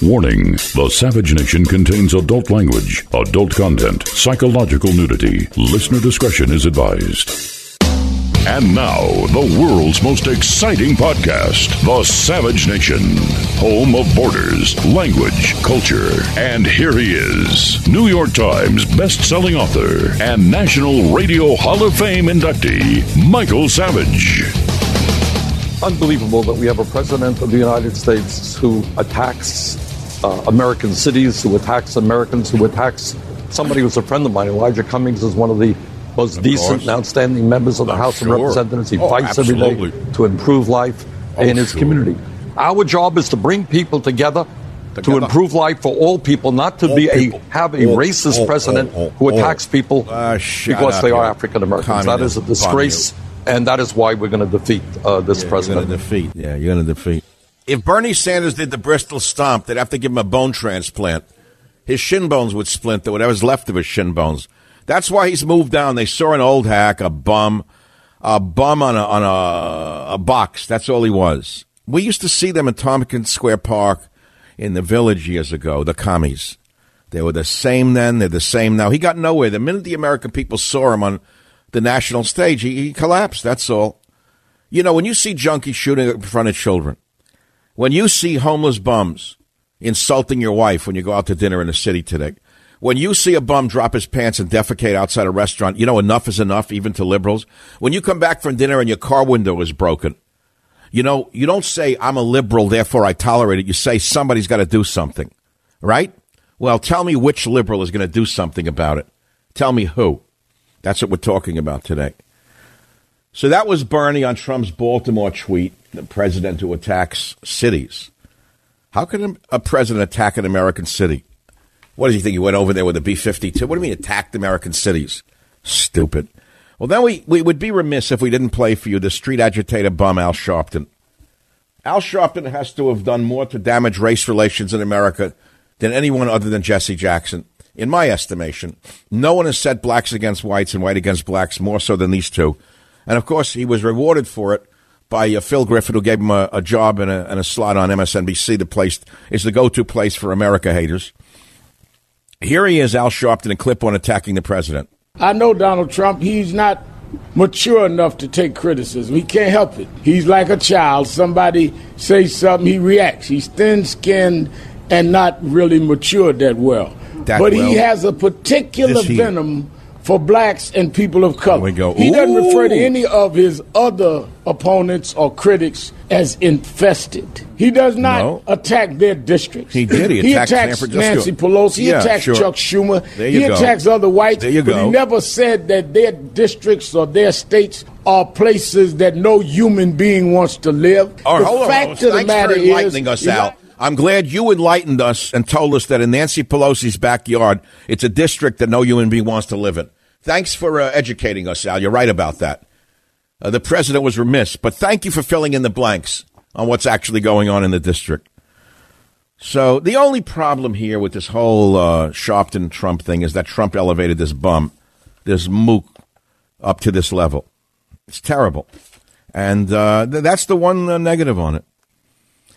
Warning The Savage Nation contains adult language, adult content, psychological nudity. Listener discretion is advised. And now, the world's most exciting podcast, The Savage Nation, home of borders, language, culture. And here he is, New York Times best-selling author and National Radio Hall of Fame inductee, Michael Savage. unbelievable that we have a president of the United States who attacks uh, American cities, who attacks Americans, who attacks somebody who's a friend of mine. Elijah Cummings is one of the most decent course. and outstanding members of the I'm House sure. of Representatives. He Oh, fights every day to improve life Oh, in his sure. community. Our job is to bring people together. To improve life for all people, not to All be people. a have a All- racist all- president who attacks people shut because up, they are African Americans. That is a communist disgrace, and that is why we're going to defeat uh, this Yeah, president. You're defeat. Yeah, you're going to defeat. If Bernie Sanders did the Bristol stomp, they'd have to give him a bone transplant. His shin bones would splint. splinter, whatever's left of his shin bones. That's why he's moved down. They saw an old hack, a bum, a bum on a on a, a box. That's all he was. We used to see them in Tompkins Square Park in the village years ago. The commies. They were the same then. They're the same now. He got nowhere. The minute the American people saw him on the national stage, he, he collapsed. That's all. You know, when you see junkies shooting in front of children, when you see homeless bums insulting your wife when you go out to dinner in the city today, when you see a bum drop his pants and defecate outside a restaurant, you know enough is enough, even to liberals. When you come back from dinner and your car window is broken, you know, you don't say, I'm a liberal, therefore I tolerate it. You say, somebody's got to do something, right? Well, tell me which liberal is going to do something about it. Tell me who. That's what we're talking about today. So that was Bernie on Trump's Baltimore tweet, the president who attacks cities. How can a president attack an American city? What does he think? He went over there with a B 52? What do you mean attacked American cities? Stupid. Well, then we, we would be remiss if we didn't play for you the street agitator bum Al Sharpton. Al Sharpton has to have done more to damage race relations in America than anyone other than Jesse Jackson. In my estimation, no one has set blacks against whites and white against blacks more so than these two. And of course, he was rewarded for it by uh, Phil Griffin, who gave him a, a job and a, and a slot on MSNBC. The place is the go-to place for America haters. Here he is, Al Sharpton, a clip on attacking the president. I know Donald Trump, he's not mature enough to take criticism. He can't help it. He's like a child. Somebody says something, he reacts. He's thin skinned and not really matured that well. That but well. he has a particular venom for blacks and people of color. we go. He doesn't refer to any of his other opponents or critics as infested. He does not No. attack their districts. He did. He attacked attacks San Francisco. Nancy Pelosi. He attacks sure. Chuck Schumer. There you he go. attacks other whites. There you but he never said that their districts or their states are places that no human being wants to live. Right, the fact on. of the matter for is, enlightening us, is Al. I'm glad you enlightened us and told us that in Nancy Pelosi's backyard, it's a district that no human being wants to live in. Thanks for uh, educating us, Al. You're right about that. Uh, the president was remiss, but thank you for filling in the blanks on what's actually going on in the district. So the only problem here with this whole uh, Sharpton Trump thing is that Trump elevated this bum, this mook, up to this level. It's terrible, and uh, th- that's the one uh, negative on it.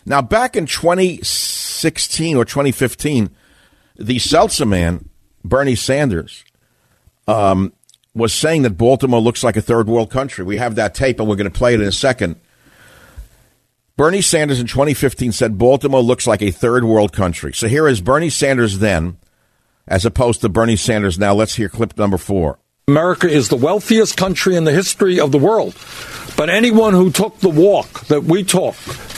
Now, back in 2016 or 2015, the Seltzer man, Bernie Sanders, um, was saying that Baltimore looks like a third world country. We have that tape, and we're going to play it in a second. Bernie Sanders in 2015 said Baltimore looks like a third world country. So here is Bernie Sanders then, as opposed to Bernie Sanders now. Let's hear clip number four. America is the wealthiest country in the history of the world. But anyone who took the walk that we took,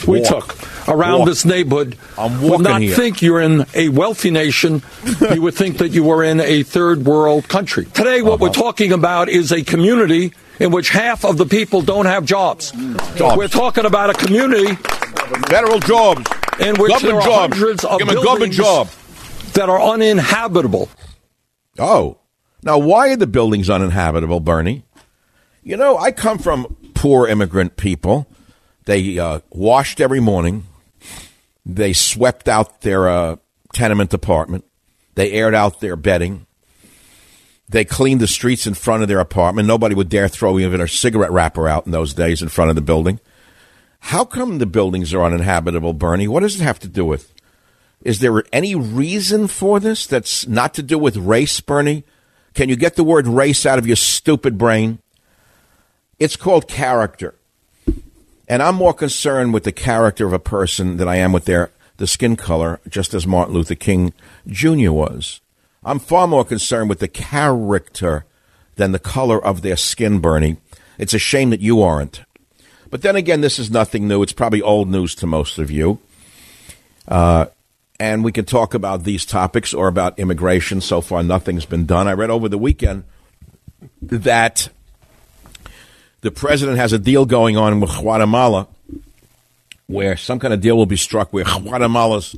we Walk. took around Walk. this neighborhood would not here. think you're in a wealthy nation. you would think that you were in a third world country. Today, what we're Uh-huh. talking about is a community in which half of the people don't have jobs. Jobs. We're talking about a community Federal jobs. in which there government are jobs. hundreds of Give 'em a government buildings job. that are uninhabitable. Oh. Now, why are the buildings uninhabitable, Bernie? You know, I come from poor immigrant people. They uh, washed every morning. They swept out their uh, tenement apartment. They aired out their bedding. They cleaned the streets in front of their apartment. Nobody would dare throw even a cigarette wrapper out in those days in front of the building. How come the buildings are uninhabitable, Bernie? What does it have to do with? Is there any reason for this that's not to do with race, Bernie? Can you get the word race out of your stupid brain? It's called character. And I'm more concerned with the character of a person than I am with their the skin color, just as Martin Luther King Jr. was. I'm far more concerned with the character than the color of their skin, Bernie. It's a shame that you aren't. But then again, this is nothing new. It's probably old news to most of you. Uh, and we can talk about these topics or about immigration. So far, nothing's been done. I read over the weekend that the president has a deal going on with Guatemala where some kind of deal will be struck where Guatemala's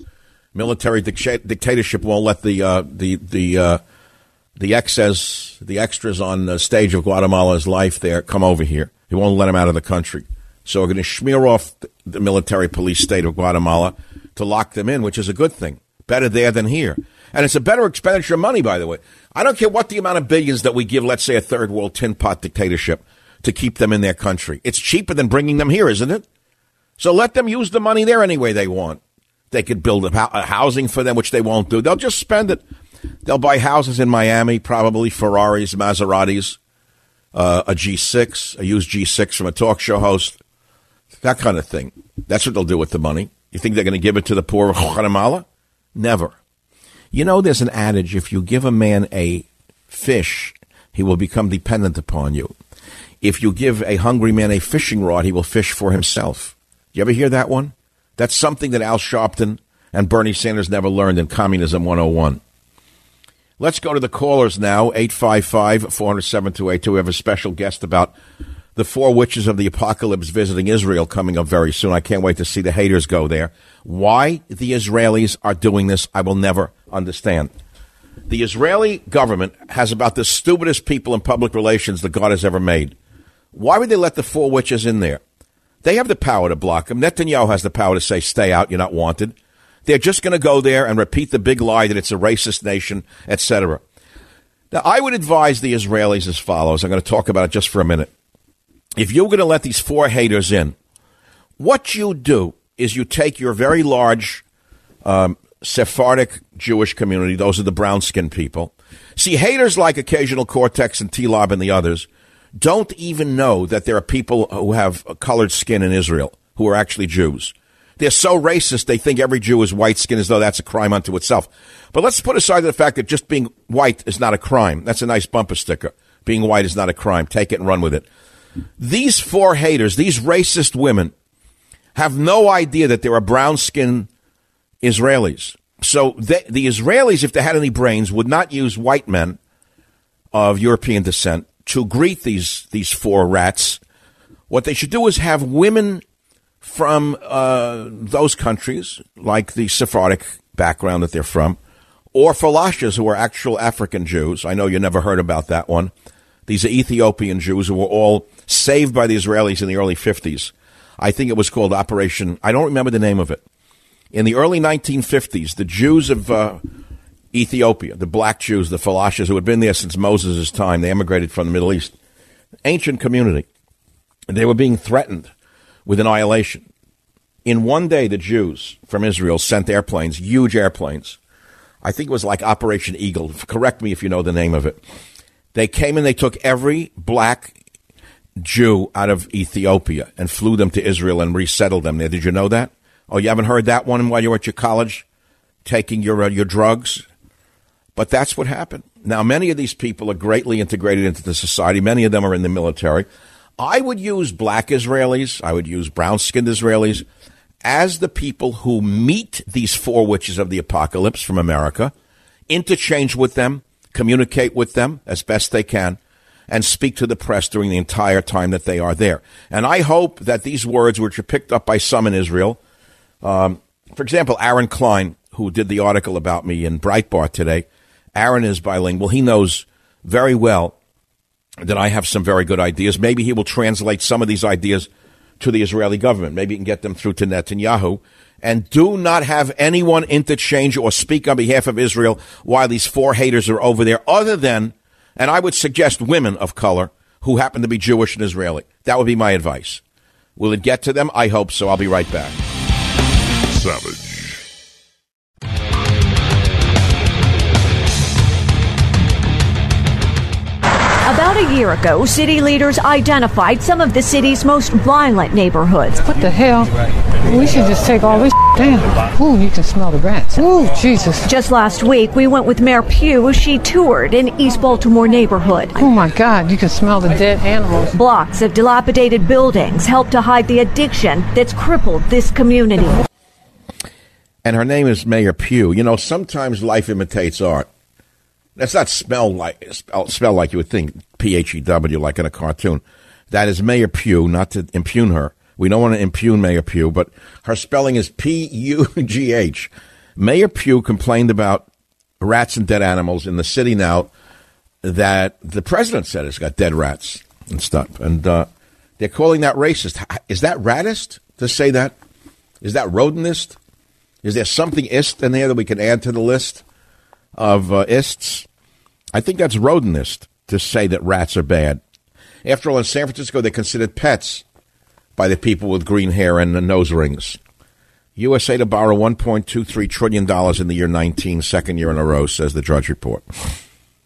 military dicta- dictatorship won't let the uh, the the uh, the excess the extras on the stage of Guatemala's life there come over here. He won't let them out of the country. So we're going to smear off the military police state of Guatemala to lock them in, which is a good thing. Better there than here. And it's a better expenditure of money, by the way. I don't care what the amount of billions that we give, let's say, a third world tin pot dictatorship to keep them in their country. It's cheaper than bringing them here, isn't it? So let them use the money there any way they want. They could build a, a housing for them, which they won't do. They'll just spend it. They'll buy houses in Miami, probably Ferraris, Maseratis, uh, a G6, a used G6 from a talk show host, that kind of thing. That's what they'll do with the money. You think they're going to give it to the poor of Guatemala? Never. You know, there's an adage if you give a man a fish, he will become dependent upon you. If you give a hungry man a fishing rod, he will fish for himself. You ever hear that one? That's something that Al Sharpton and Bernie Sanders never learned in Communism 101. Let's go to the callers now. 855 407 We have a special guest about the four witches of the apocalypse visiting Israel coming up very soon. I can't wait to see the haters go there. Why the Israelis are doing this, I will never understand. The Israeli government has about the stupidest people in public relations that God has ever made. Why would they let the four witches in there? They have the power to block them. Netanyahu has the power to say, stay out, you're not wanted. They're just going to go there and repeat the big lie that it's a racist nation, etc. Now, I would advise the Israelis as follows. I'm going to talk about it just for a minute. If you're going to let these four haters in, what you do is you take your very large um, Sephardic Jewish community, those are the brown skinned people. See, haters like Occasional Cortex and T Lob and the others don't even know that there are people who have colored skin in Israel who are actually Jews. They're so racist, they think every Jew is white skin as though that's a crime unto itself. But let's put aside the fact that just being white is not a crime. That's a nice bumper sticker. Being white is not a crime. Take it and run with it. These four haters, these racist women, have no idea that there are brown skinned Israelis. So they, the Israelis, if they had any brains, would not use white men of European descent to greet these these four rats. What they should do is have women from uh, those countries, like the Sephardic background that they're from, or Falashas, who are actual African Jews. I know you never heard about that one. These are Ethiopian Jews who were all saved by the Israelis in the early 50s. I think it was called Operation, I don't remember the name of it. In the early 1950s, the Jews of uh, Ethiopia, the black Jews, the Falashas, who had been there since Moses' time, they emigrated from the Middle East, ancient community. They were being threatened with annihilation. In one day, the Jews from Israel sent airplanes, huge airplanes. I think it was like Operation Eagle. Correct me if you know the name of it. They came and they took every black Jew out of Ethiopia and flew them to Israel and resettled them there. Did you know that? Oh, you haven't heard that one while you were at your college taking your uh, your drugs? But that's what happened. Now, many of these people are greatly integrated into the society. Many of them are in the military. I would use black Israelis, I would use brown skinned Israelis as the people who meet these four witches of the apocalypse from America, interchange with them, communicate with them as best they can, and speak to the press during the entire time that they are there. And I hope that these words, which are picked up by some in Israel, um, for example, Aaron Klein, who did the article about me in Breitbart today, Aaron is bilingual. He knows very well that I have some very good ideas. Maybe he will translate some of these ideas to the Israeli government. Maybe he can get them through to Netanyahu. And do not have anyone interchange or speak on behalf of Israel while these four haters are over there, other than, and I would suggest women of color who happen to be Jewish and Israeli. That would be my advice. Will it get to them? I hope so. I'll be right back. Savage. About a year ago, city leaders identified some of the city's most violent neighborhoods. What the hell? We should just take all this down. Ooh, you can smell the rats. Ooh, Jesus. Just last week, we went with Mayor Pugh as she toured an East Baltimore neighborhood. Oh my God, you can smell the dead animals. Blocks of dilapidated buildings help to hide the addiction that's crippled this community. And her name is Mayor Pugh. You know, sometimes life imitates art. That's not spell like spell like you would think P H E W like in a cartoon. That is Mayor Pugh, not to impugn her. We don't want to impugn Mayor Pugh, but her spelling is P U G H. Mayor Pugh complained about rats and dead animals in the city now that the president said it's got dead rats and stuff. And uh, they're calling that racist. Is that ratist to say that? Is that rodentist? Is there something ist in there that we can add to the list of uh, ists? I think that's rodentist to say that rats are bad. After all, in San Francisco, they're considered pets by the people with green hair and nose rings. USA to borrow $1.23 trillion in the year 19, second year in a row, says the Drudge Report.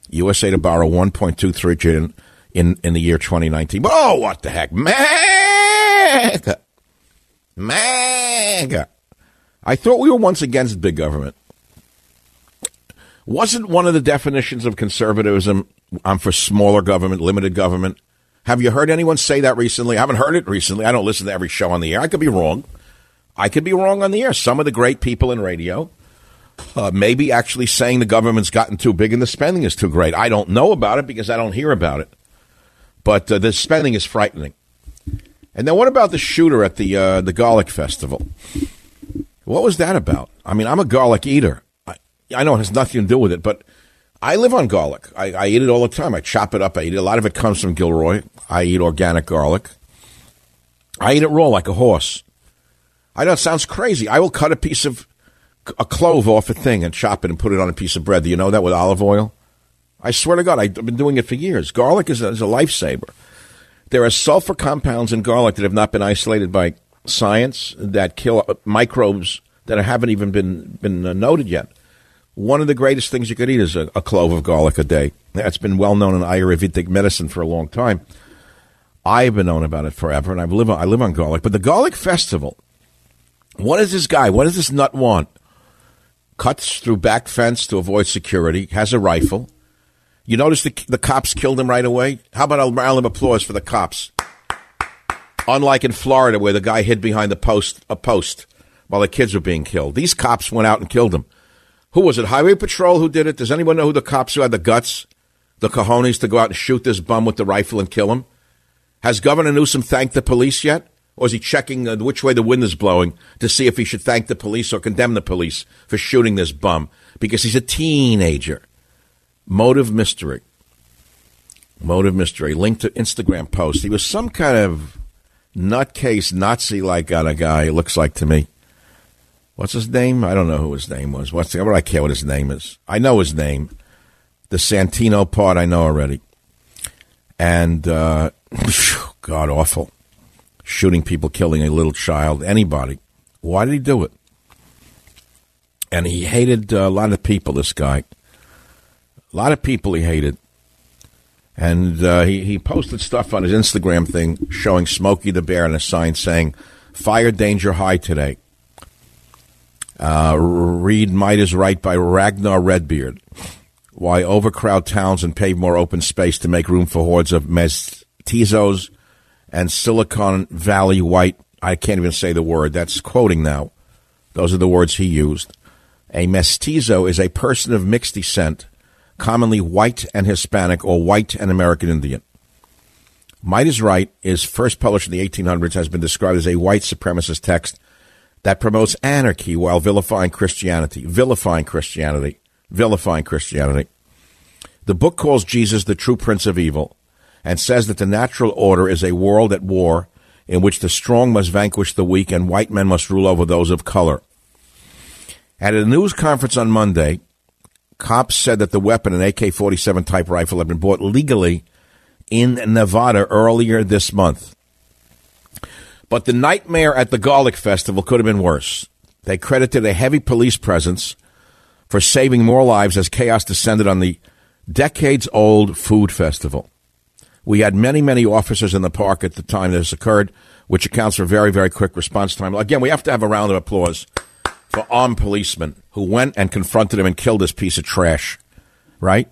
USA to borrow 1.23 trillion in, in the year 2019. Oh, what the heck? MAGA! MAGA! I thought we were once against big government. Wasn't one of the definitions of conservatism I'm for smaller government, limited government? Have you heard anyone say that recently? I haven't heard it recently. I don't listen to every show on the air. I could be wrong. I could be wrong on the air. Some of the great people in radio uh, maybe actually saying the government's gotten too big and the spending is too great. I don't know about it because I don't hear about it. But uh, the spending is frightening. And then what about the shooter at the uh, the garlic festival? What was that about? I mean, I'm a garlic eater. I, know it has nothing to do with it, but I live on garlic. I, I, eat it all the time. I chop it up. I eat it. A lot of it comes from Gilroy. I eat organic garlic. I eat it raw like a horse. I know it sounds crazy. I will cut a piece of a clove off a thing and chop it and put it on a piece of bread. Do you know that with olive oil? I swear to God, I've been doing it for years. Garlic is a, is a lifesaver. There are sulfur compounds in garlic that have not been isolated by science that kill microbes that haven't even been been noted yet. One of the greatest things you could eat is a, a clove of garlic a day. That's been well known in Ayurvedic medicine for a long time. I've been known about it forever, and I live on, I live on garlic. But the garlic festival, what does this guy? What does this nut want? Cuts through back fence to avoid security. Has a rifle. You notice the the cops killed him right away. How about a round of applause for the cops? Unlike in Florida, where the guy hid behind the post a post while the kids were being killed, these cops went out and killed him. Who was it? Highway Patrol who did it? Does anyone know who the cops who had the guts, the cojones to go out and shoot this bum with the rifle and kill him? Has Governor Newsom thanked the police yet? Or is he checking uh, which way the wind is blowing to see if he should thank the police or condemn the police for shooting this bum? Because he's a teenager. Motive mystery. Motive mystery. Linked to Instagram post. He was some kind of nutcase Nazi like kind of guy, it looks like to me. What's his name? I don't know who his name was. What's the, what do I care what his name is? I know his name. The Santino part I know already. And uh, God awful. Shooting people, killing a little child, anybody. Why did he do it? And he hated uh, a lot of people, this guy. A lot of people he hated. And uh, he, he posted stuff on his Instagram thing showing Smokey the Bear and a sign saying, Fire danger high today. Uh, read Might is Right by Ragnar Redbeard. Why overcrowd towns and pave more open space to make room for hordes of mestizos and Silicon Valley white. I can't even say the word. That's quoting now. Those are the words he used. A mestizo is a person of mixed descent, commonly white and Hispanic or white and American Indian. Might is Right is first published in the 1800s, has been described as a white supremacist text that promotes anarchy while vilifying Christianity. Vilifying Christianity. Vilifying Christianity. The book calls Jesus the true prince of evil and says that the natural order is a world at war in which the strong must vanquish the weak and white men must rule over those of color. At a news conference on Monday, cops said that the weapon, an AK 47 type rifle, had been bought legally in Nevada earlier this month. But the nightmare at the Garlic Festival could have been worse. They credited a heavy police presence for saving more lives as chaos descended on the decades old food festival. We had many, many officers in the park at the time this occurred, which accounts for very, very quick response time. Again, we have to have a round of applause for armed policemen who went and confronted him and killed this piece of trash. Right?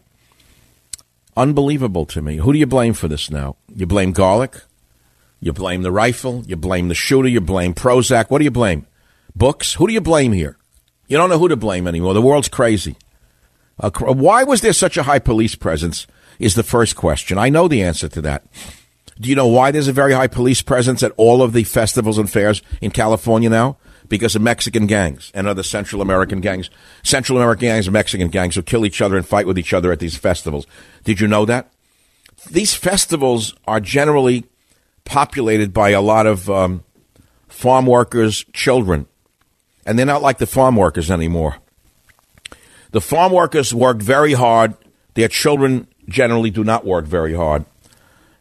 Unbelievable to me. Who do you blame for this now? You blame garlic? You blame the rifle? You blame the shooter? You blame Prozac? What do you blame? Books? Who do you blame here? You don't know who to blame anymore. The world's crazy. Uh, why was there such a high police presence? Is the first question. I know the answer to that. Do you know why there's a very high police presence at all of the festivals and fairs in California now? Because of Mexican gangs and other Central American gangs. Central American gangs and Mexican gangs who kill each other and fight with each other at these festivals. Did you know that? These festivals are generally populated by a lot of um, farm workers' children. And they're not like the farm workers anymore. The farm workers work very hard. Their children generally do not work very hard.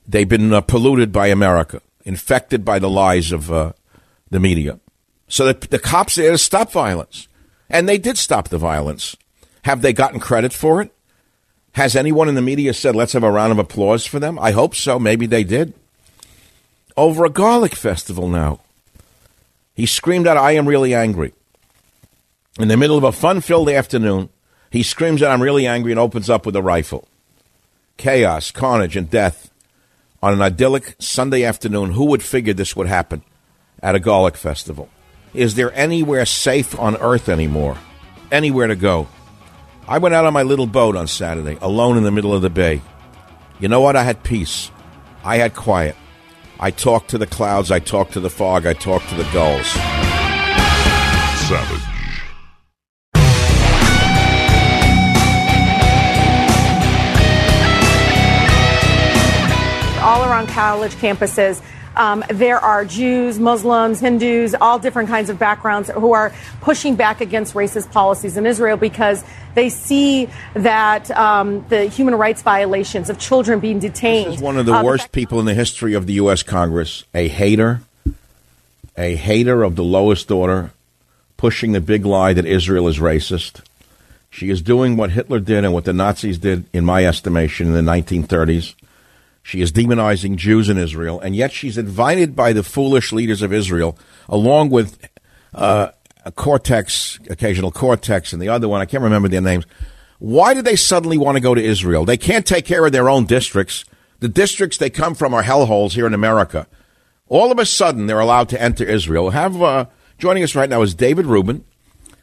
They've been uh, polluted by America, infected by the lies of uh, the media. So the, the cops there to stop violence. And they did stop the violence. Have they gotten credit for it? Has anyone in the media said, let's have a round of applause for them? I hope so. Maybe they did. Over a garlic festival now. He screamed out, I am really angry. In the middle of a fun filled afternoon, he screams out, I'm really angry, and opens up with a rifle. Chaos, carnage, and death on an idyllic Sunday afternoon. Who would figure this would happen at a garlic festival? Is there anywhere safe on earth anymore? Anywhere to go? I went out on my little boat on Saturday, alone in the middle of the bay. You know what? I had peace. I had quiet. I talk to the clouds. I talk to the fog. I talk to the gulls. Savage. all around college campuses. Um, there are Jews, Muslims, Hindus, all different kinds of backgrounds who are pushing back against racist policies in Israel because they see that um, the human rights violations of children being detained. This is one of the uh, worst people in the history of the U.S. Congress. A hater, a hater of the lowest order, pushing the big lie that Israel is racist. She is doing what Hitler did and what the Nazis did, in my estimation, in the 1930s. She is demonizing Jews in Israel, and yet she's invited by the foolish leaders of Israel, along with uh, Cortex, occasional Cortex, and the other one, I can't remember their names. Why do they suddenly want to go to Israel? They can't take care of their own districts. The districts they come from are hellholes here in America. All of a sudden, they're allowed to enter Israel. Have uh, joining us right now is David Rubin,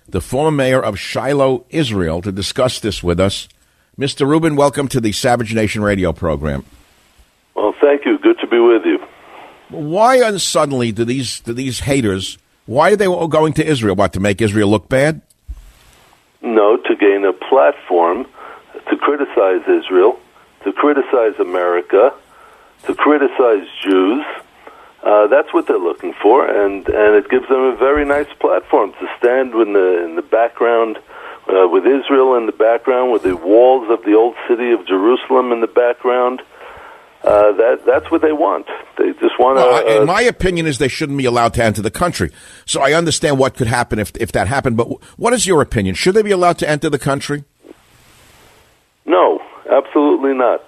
the former mayor of Shiloh, Israel, to discuss this with us. Mr. Rubin, welcome to the Savage Nation radio program. Well, thank you. Good to be with you. Why suddenly do these do these haters? Why are they all going to Israel? What to make Israel look bad? No, to gain a platform to criticize Israel, to criticize America, to criticize Jews. Uh, that's what they're looking for, and and it gives them a very nice platform to stand in the in the background. Uh, with Israel in the background, with the walls of the old city of Jerusalem in the background, uh, that that's what they want. They just want to. Well, uh, in my opinion, is they shouldn't be allowed to enter the country. So I understand what could happen if if that happened. But what is your opinion? Should they be allowed to enter the country? no, absolutely not.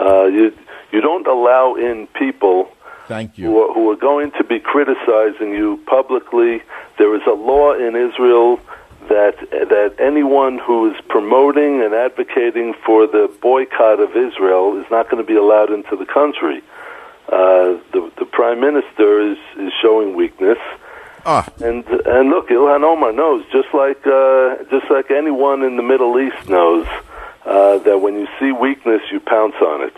Uh, you you don't allow in people Thank you. who are, who are going to be criticizing you publicly. There is a law in Israel that that anyone who is promoting and advocating for the boycott of Israel is not going to be allowed into the country. Uh, the the prime minister is is showing weakness. Ah. And and look, Ilhan Omar knows just like uh, just like anyone in the Middle East knows uh, that when you see weakness, you pounce on it.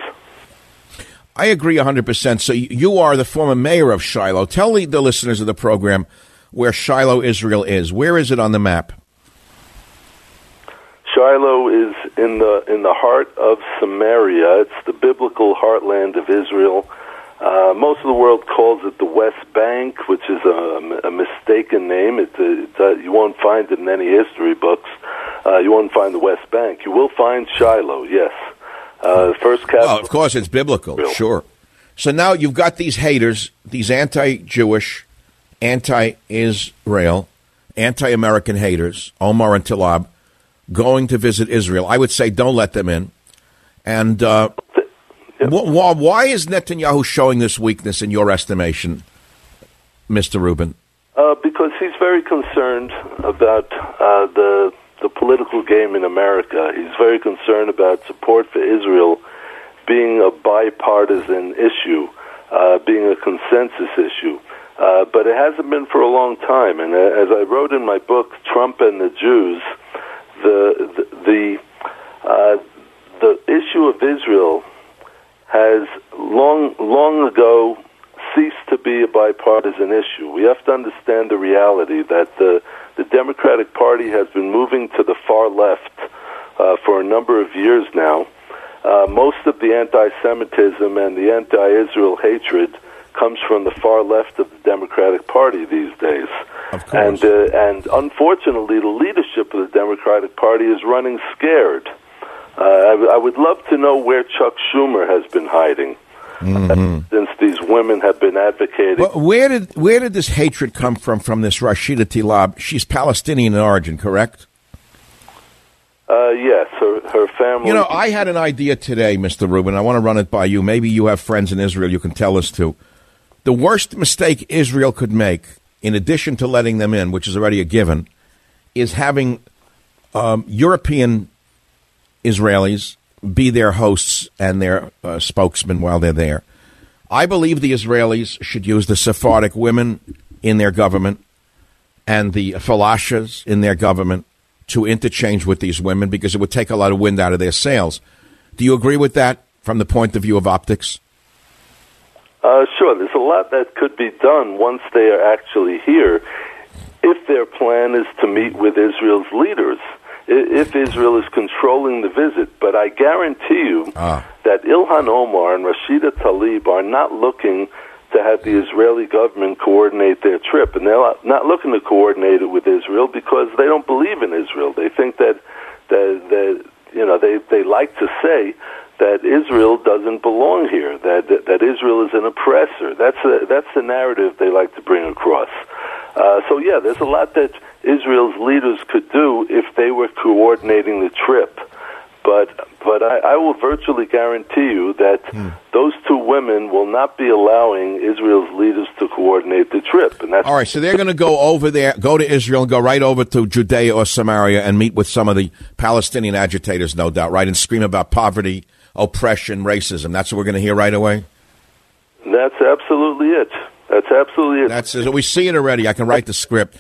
I agree 100%. So you are the former mayor of Shiloh. Tell the, the listeners of the program where Shiloh, Israel is. Where is it on the map? Shiloh is in the in the heart of Samaria. It's the biblical heartland of Israel. Uh, most of the world calls it the West Bank, which is a, a mistaken name. It, it, uh, you won't find it in any history books. Uh, you won't find the West Bank. You will find Shiloh, yes. Uh, first capital. Well, of course, it's biblical. Sure. So now you've got these haters, these anti-Jewish, anti-Israel, anti-American haters, Omar and Talab, going to visit Israel. I would say don't let them in. And uh, wh- wh- why is Netanyahu showing this weakness in your estimation, Mr. Rubin? Uh, because he's very concerned about uh, the the political game in America. He's very concerned about support for Israel being a bipartisan issue, uh, being a consensus issue. Uh, but it hasn't been for a long time. And uh, as I wrote in my book, Trump and the Jews, the the the, uh, the issue of Israel has long long ago ceased to be a bipartisan issue. We have to understand the reality that the the Democratic Party has been moving to the far left uh, for a number of years now. Uh, most of the anti-Semitism and the anti-Israel hatred comes from the far left of the Democratic Party these days. And uh, and unfortunately, the leadership of the Democratic Party is running scared. Uh, I, I would love to know where Chuck Schumer has been hiding since these women have been advocating. Well, where did where did this hatred come from? From this Rashida Tlaib? She's Palestinian in origin, correct? Uh, yes, her her family. You know, I had an idea today, Mr. Rubin. I want to run it by you. Maybe you have friends in Israel you can tell us to. The worst mistake Israel could make, in addition to letting them in, which is already a given, is having um, European Israelis be their hosts and their uh, spokesmen while they're there. I believe the Israelis should use the Sephardic women in their government and the falashas in their government to interchange with these women because it would take a lot of wind out of their sails. Do you agree with that from the point of view of optics? Uh, sure, there's a lot that could be done once they are actually here, if their plan is to meet with Israel's leaders. If Israel is controlling the visit, but I guarantee you that Ilhan Omar and Rashida Tlaib are not looking to have the Israeli government coordinate their trip, and they're not- not looking to coordinate it with Israel because they don't believe in Israel. They think that that, that you know they they like to say that Israel doesn't belong here, that that, that Israel is an oppressor. That's a, that's the narrative they like to bring across. Uh, so yeah, there's a lot that Israel's leaders could do if they were coordinating the trip. But but I, I will virtually guarantee you that those two women will not be allowing Israel's leaders to coordinate the trip, and that's All right, so they're going to go over there, go to Israel, and go right over to Judea or Samaria and meet with some of the Palestinian agitators, no doubt, right, and scream about poverty, oppression, racism. That's what we're going to hear right away. that's absolutely it. That's absolutely it. That's we see it already. I can write the script.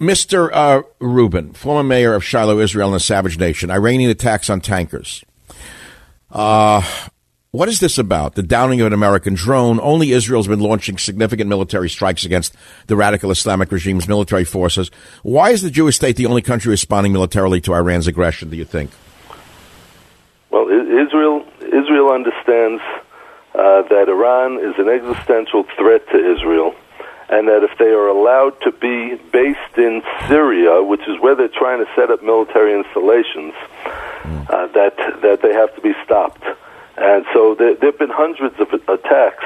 Mr. Uh, Rubin, former mayor of Shiloh, Israel, and the Savage Nation, Iranian attacks on tankers. Uh, what is this about? The downing of an American drone. Only Israel's been launching significant military strikes against the radical Islamic regime's military forces. Why is the Jewish state the only country responding militarily to Iran's aggression, do you think? Israel Israel understands uh, that Iran is an existential threat to Israel, and that if they are allowed to be based in Syria, which is where they're trying to set up military installations, uh, that that they have to be stopped. And so there, there have been hundreds of attacks.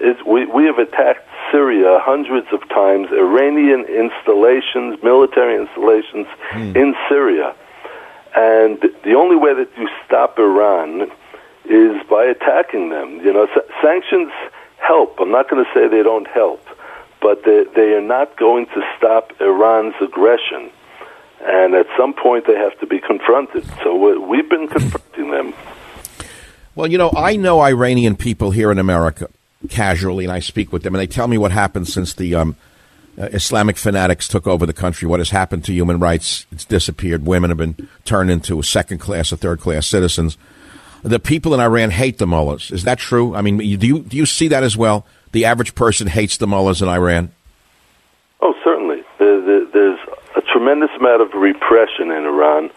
It's, we we have attacked Syria hundreds of times. Iranian installations, military installations in Syria. And the only way that you stop Iran is by attacking them. You know, sa- sanctions help. I'm not going to say they don't help, but they, they are not going to stop Iran's aggression. And at some point, they have to be confronted. So we- we've been confronting them. Well, you know, I know Iranian people here in America casually, and I speak with them, and they tell me what happened since the um, uh, Islamic fanatics took over the country. What has happened to human rights? It's disappeared. Women have been turned into second class or third class citizens. The people in Iran hate the mullahs. Is that true? I mean, do you do you see that as well? The average person hates the mullahs in Iran. Oh, certainly. There, there, there's a tremendous amount of repression in Iran.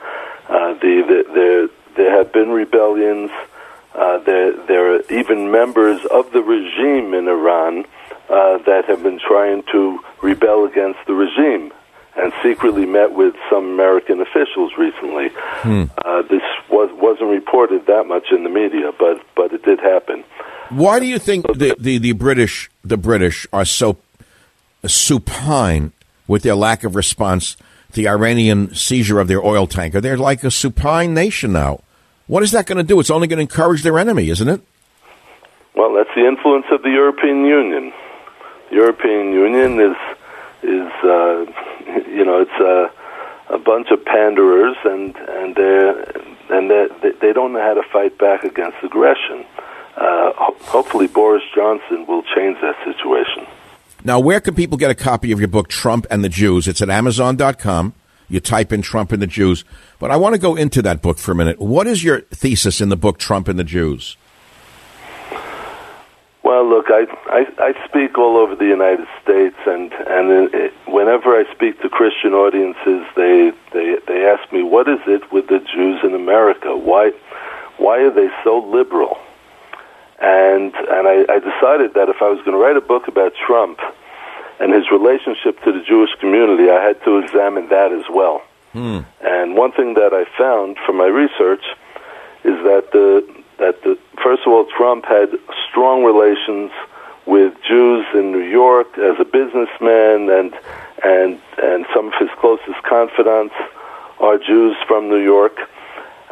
Uh, the, the, there, there have been rebellions. Uh, there, there are even members of the regime in Iran uh, that have been trying to rebel against the regime and secretly met with some American officials recently. Uh, this was, wasn't reported that much in the media, but, but it did happen. Why do you think the, the, the British the British are so supine with their lack of response to the Iranian seizure of their oil tanker? They're like a supine nation now. What is that going to do? It's only going to encourage their enemy, isn't it? Well, that's the influence of the European Union. European Union is is uh, you know it's a, a bunch of panderers, and and they and they they don't know how to fight back against aggression. Uh, ho- hopefully, Boris Johnson will change that situation. Now, where can people get a copy of your book, Trump and the Jews? It's at Amazon.com. You type in Trump and the Jews. But I want to go into that book for a minute. What is your thesis in the book, Trump and the Jews? Well, look, I, I I speak all over the United States, and and it, whenever I speak to Christian audiences, they they they ask me, "What is it with the Jews in America? Why why are they so liberal?" And and I, I decided that if I was going to write a book about Trump and his relationship to the Jewish community, I had to examine that as well. Hmm. And one thing that I found from my research is that the that the first of all Trump had strong relations with Jews in New York as a businessman and and and some of his closest confidants are Jews from New York.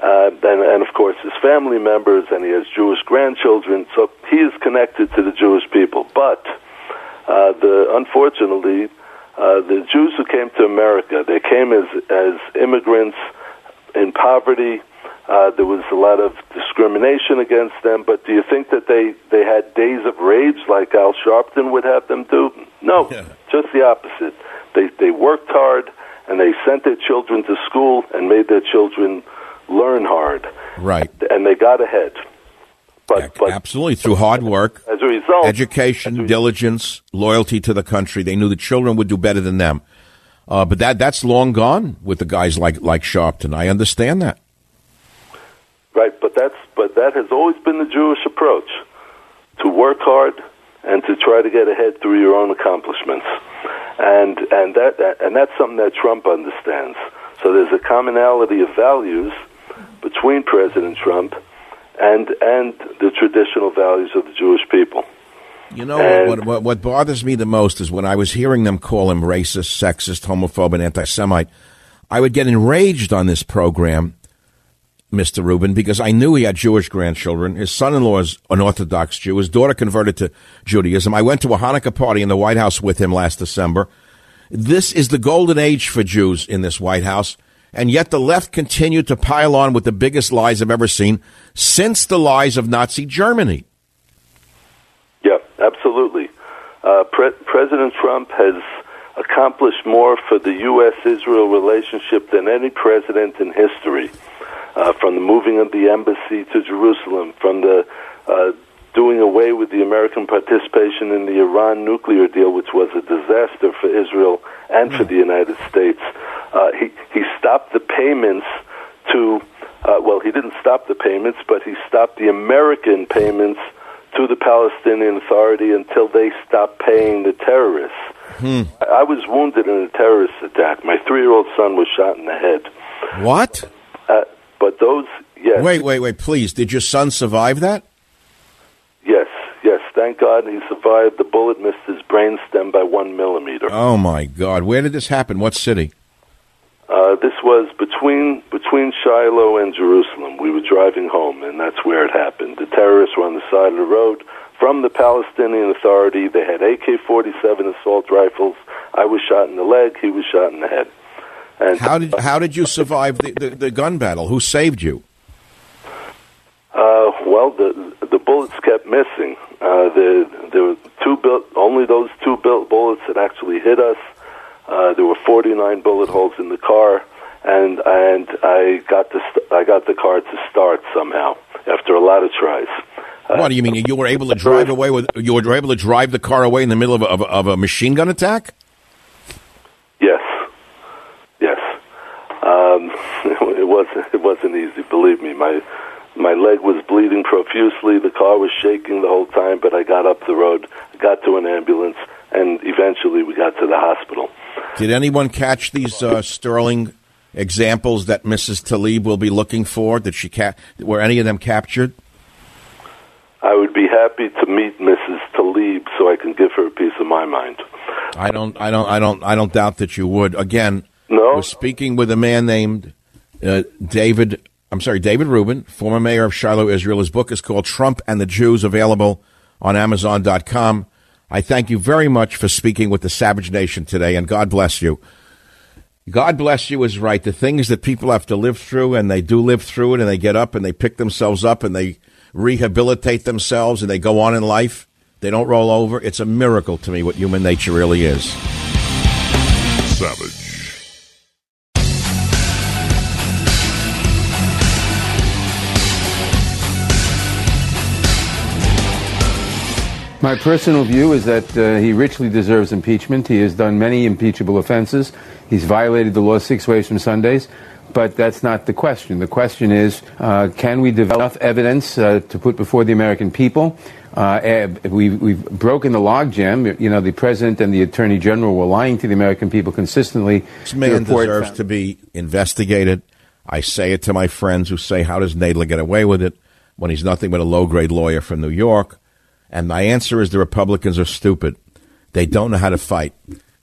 Uh, and, and of course his family members, and he has Jewish grandchildren, so he is connected to the Jewish people. But uh, the unfortunately, uh, the Jews who came to America, they came as as immigrants in poverty. Uh, there was a lot of discrimination against them. But do you think that they they had days of rage like Al Sharpton would have them do? No, just the opposite. They they worked hard and they sent their children to school and made their children learn hard, Right. and they got ahead. But but Absolutely. Through hard work, as a result, education, diligence, loyalty to the country, they knew the children would do better than them. Uh, but that that's long gone with the guys like like Sharpton. I understand that. Right, but that's but that has always been the Jewish approach to work hard and to try to get ahead through your own accomplishments, and and that, and that's something that Trump understands. So there's a commonality of values between President Trump and and the traditional values of the Jewish people. You know And- what, what? What bothers me the most is when I was hearing them call him racist, sexist, homophobe, and anti-Semite. I would get enraged on this program, Mister Rubin, because I knew he had Jewish grandchildren. His son-in-law is an Orthodox Jew. His daughter converted to Judaism. I went to a Hanukkah party in the White House with him last December. This is the golden age for Jews in this White House. And yet the left continued to pile on with the biggest lies I've ever seen since the lies of Nazi Germany. Yeah, absolutely. Uh, Pre- President Trump has accomplished more for the U.S. Israel relationship than any president in history. Uh, from the moving of the embassy to Jerusalem, from the uh, doing away with the American participation in the Iran nuclear deal, which was a disaster for Israel and for the United States. Uh, he, he stopped the payments to, uh, well, he didn't stop the payments, but he stopped the American payments to the Palestinian Authority until they stopped paying the terrorists. I I was wounded in a terrorist attack. My three year old son was shot in the head. What? Uh, but those, yes. Wait, wait, wait, please. Did your son survive that? Yes, yes. Thank God he survived. The bullet missed his brain stem by one millimeter. Oh, my God. Where did this happen? What city? Uh, this was between between Shiloh and Jerusalem. We were driving home, and that's where it happened. The terrorists were on the side of the road. From the Palestinian Authority, they had AK-47 assault rifles. I was shot in the leg. He was shot in the head. And How did how did you survive the, the, the gun battle? Who saved you? Uh, well, the the bullets kept missing. Uh, the there were two built only those two built bullets that actually hit us. Uh, there were 49 bullet holes in the car, and and I got the st- I got the car to start somehow after a lot of tries. what do you mean? You were able to drive away with you were able to drive the car away in the middle of a, of of a machine gun attack? Yes, yes. Um, it wasn't it wasn't easy. Believe me, my my leg was bleeding profusely. The car was shaking the whole time, but I got up the road, got to an ambulance, and eventually we got to the hospital. Did anyone catch these uh, sterling examples that Mrs. Talib will be looking for? Did she ca- were any of them captured? I would be happy to meet Mrs. Talib so I can give her a piece of my mind. I don't I don't I don't I don't doubt that you would. Again, no. was speaking with a man named uh, David I'm sorry, David Rubin, former mayor of Shiloh, Israel. His book is called Trump and the Jews, available on Amazon.com. I thank you very much for speaking with the Savage Nation today, and God bless you. God bless you is right. The things that people have to live through, and they do live through it, and they get up and they pick themselves up and they rehabilitate themselves and they go on in life. They don't roll over. It's a miracle to me what human nature really is. Savage. My personal view is that uh, he richly deserves impeachment. He has done many impeachable offenses. He's violated the law six ways from Sundays. But that's not the question. The question is, uh, can we develop enough evidence uh, to put before the American people? Uh, eh, we, we've broken the logjam. You know, the president and the attorney general were lying to the American people consistently. This man deserves found- to be investigated. I say it to my friends who say, How does Nadler get away with it when he's nothing but a low grade lawyer from New York? And my answer is the Republicans are stupid. They don't know how to fight.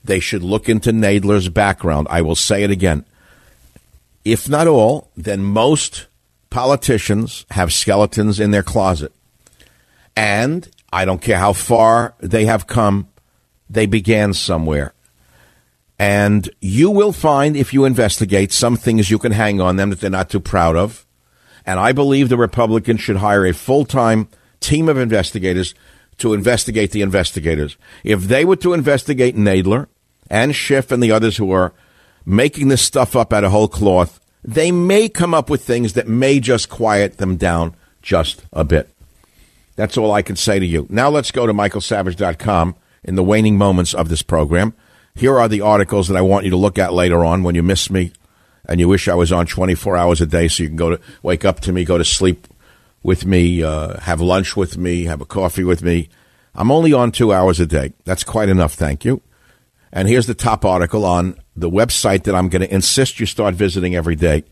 They should look into Nadler's background. I will say it again. If not all, then most politicians have skeletons in their closet. And I don't care how far they have come, they began somewhere. And you will find, if you investigate, some things you can hang on them that they're not too proud of. And I believe the Republicans should hire a full time team of investigators to investigate the investigators. If they were to investigate Nadler and Schiff and the others who are making this stuff up out of whole cloth, they may come up with things that may just quiet them down just a bit. That's all I can say to you. Now let's go to michaelsavage.com in the waning moments of this program. Here are the articles that I want you to look at later on when you miss me and you wish I was on 24 hours a day so you can go to wake up to me, go to sleep with me, uh, have lunch with me, have a coffee with me. I'm only on two hours a day. That's quite enough, thank you. And here's the top article on the website that I'm going to insist you start visiting every day.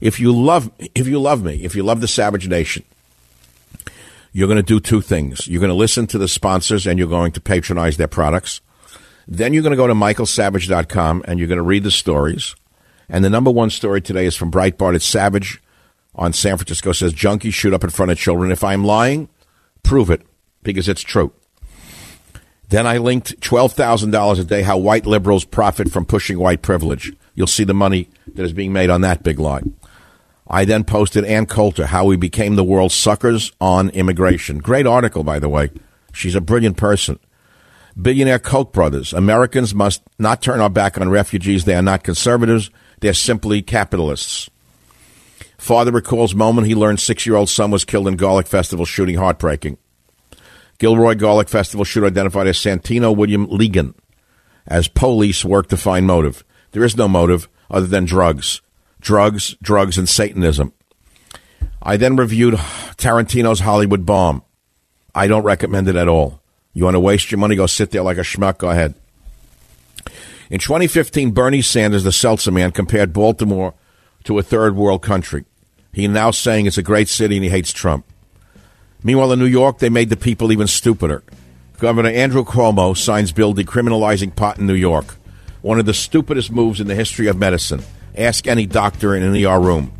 If you love, if you love me, if you love the Savage Nation, you're going to do two things. You're going to listen to the sponsors and you're going to patronize their products. Then you're going to go to michaelsavage.com and you're going to read the stories. And the number one story today is from Breitbart. It's Savage on San Francisco says junkies shoot up in front of children. If I'm lying, prove it because it's true. Then I linked $12,000 a day how white liberals profit from pushing white privilege. You'll see the money that is being made on that big line. I then posted Ann Coulter, how we became the world's suckers on immigration. Great article, by the way. She's a brilliant person. Billionaire Koch brothers. Americans must not turn our back on refugees. They are not conservatives. They're simply capitalists. Father recalls moment he learned six-year-old son was killed in Garlic Festival shooting. Heartbreaking. Gilroy Garlic Festival shooter identified as Santino William Legan as police work to find motive. There is no motive other than drugs. Drugs, drugs, and Satanism. I then reviewed Tarantino's Hollywood Bomb. I don't recommend it at all. You want to waste your money? Go sit there like a schmuck? Go ahead. In 2015, Bernie Sanders, the seltzer man, compared Baltimore to a third world country. He now saying it's a great city and he hates Trump. Meanwhile, in New York, they made the people even stupider. Governor Andrew Cuomo signs bill decriminalizing pot in New York, one of the stupidest moves in the history of medicine. Ask any doctor in an ER room.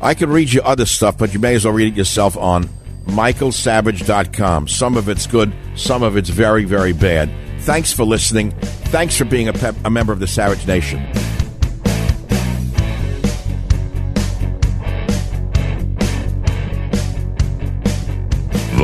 I could read you other stuff, but you may as well read it yourself on michaelsavage.com. Some of it's good, some of it's very, very bad. Thanks for listening. Thanks for being a, a member of the Savage Nation.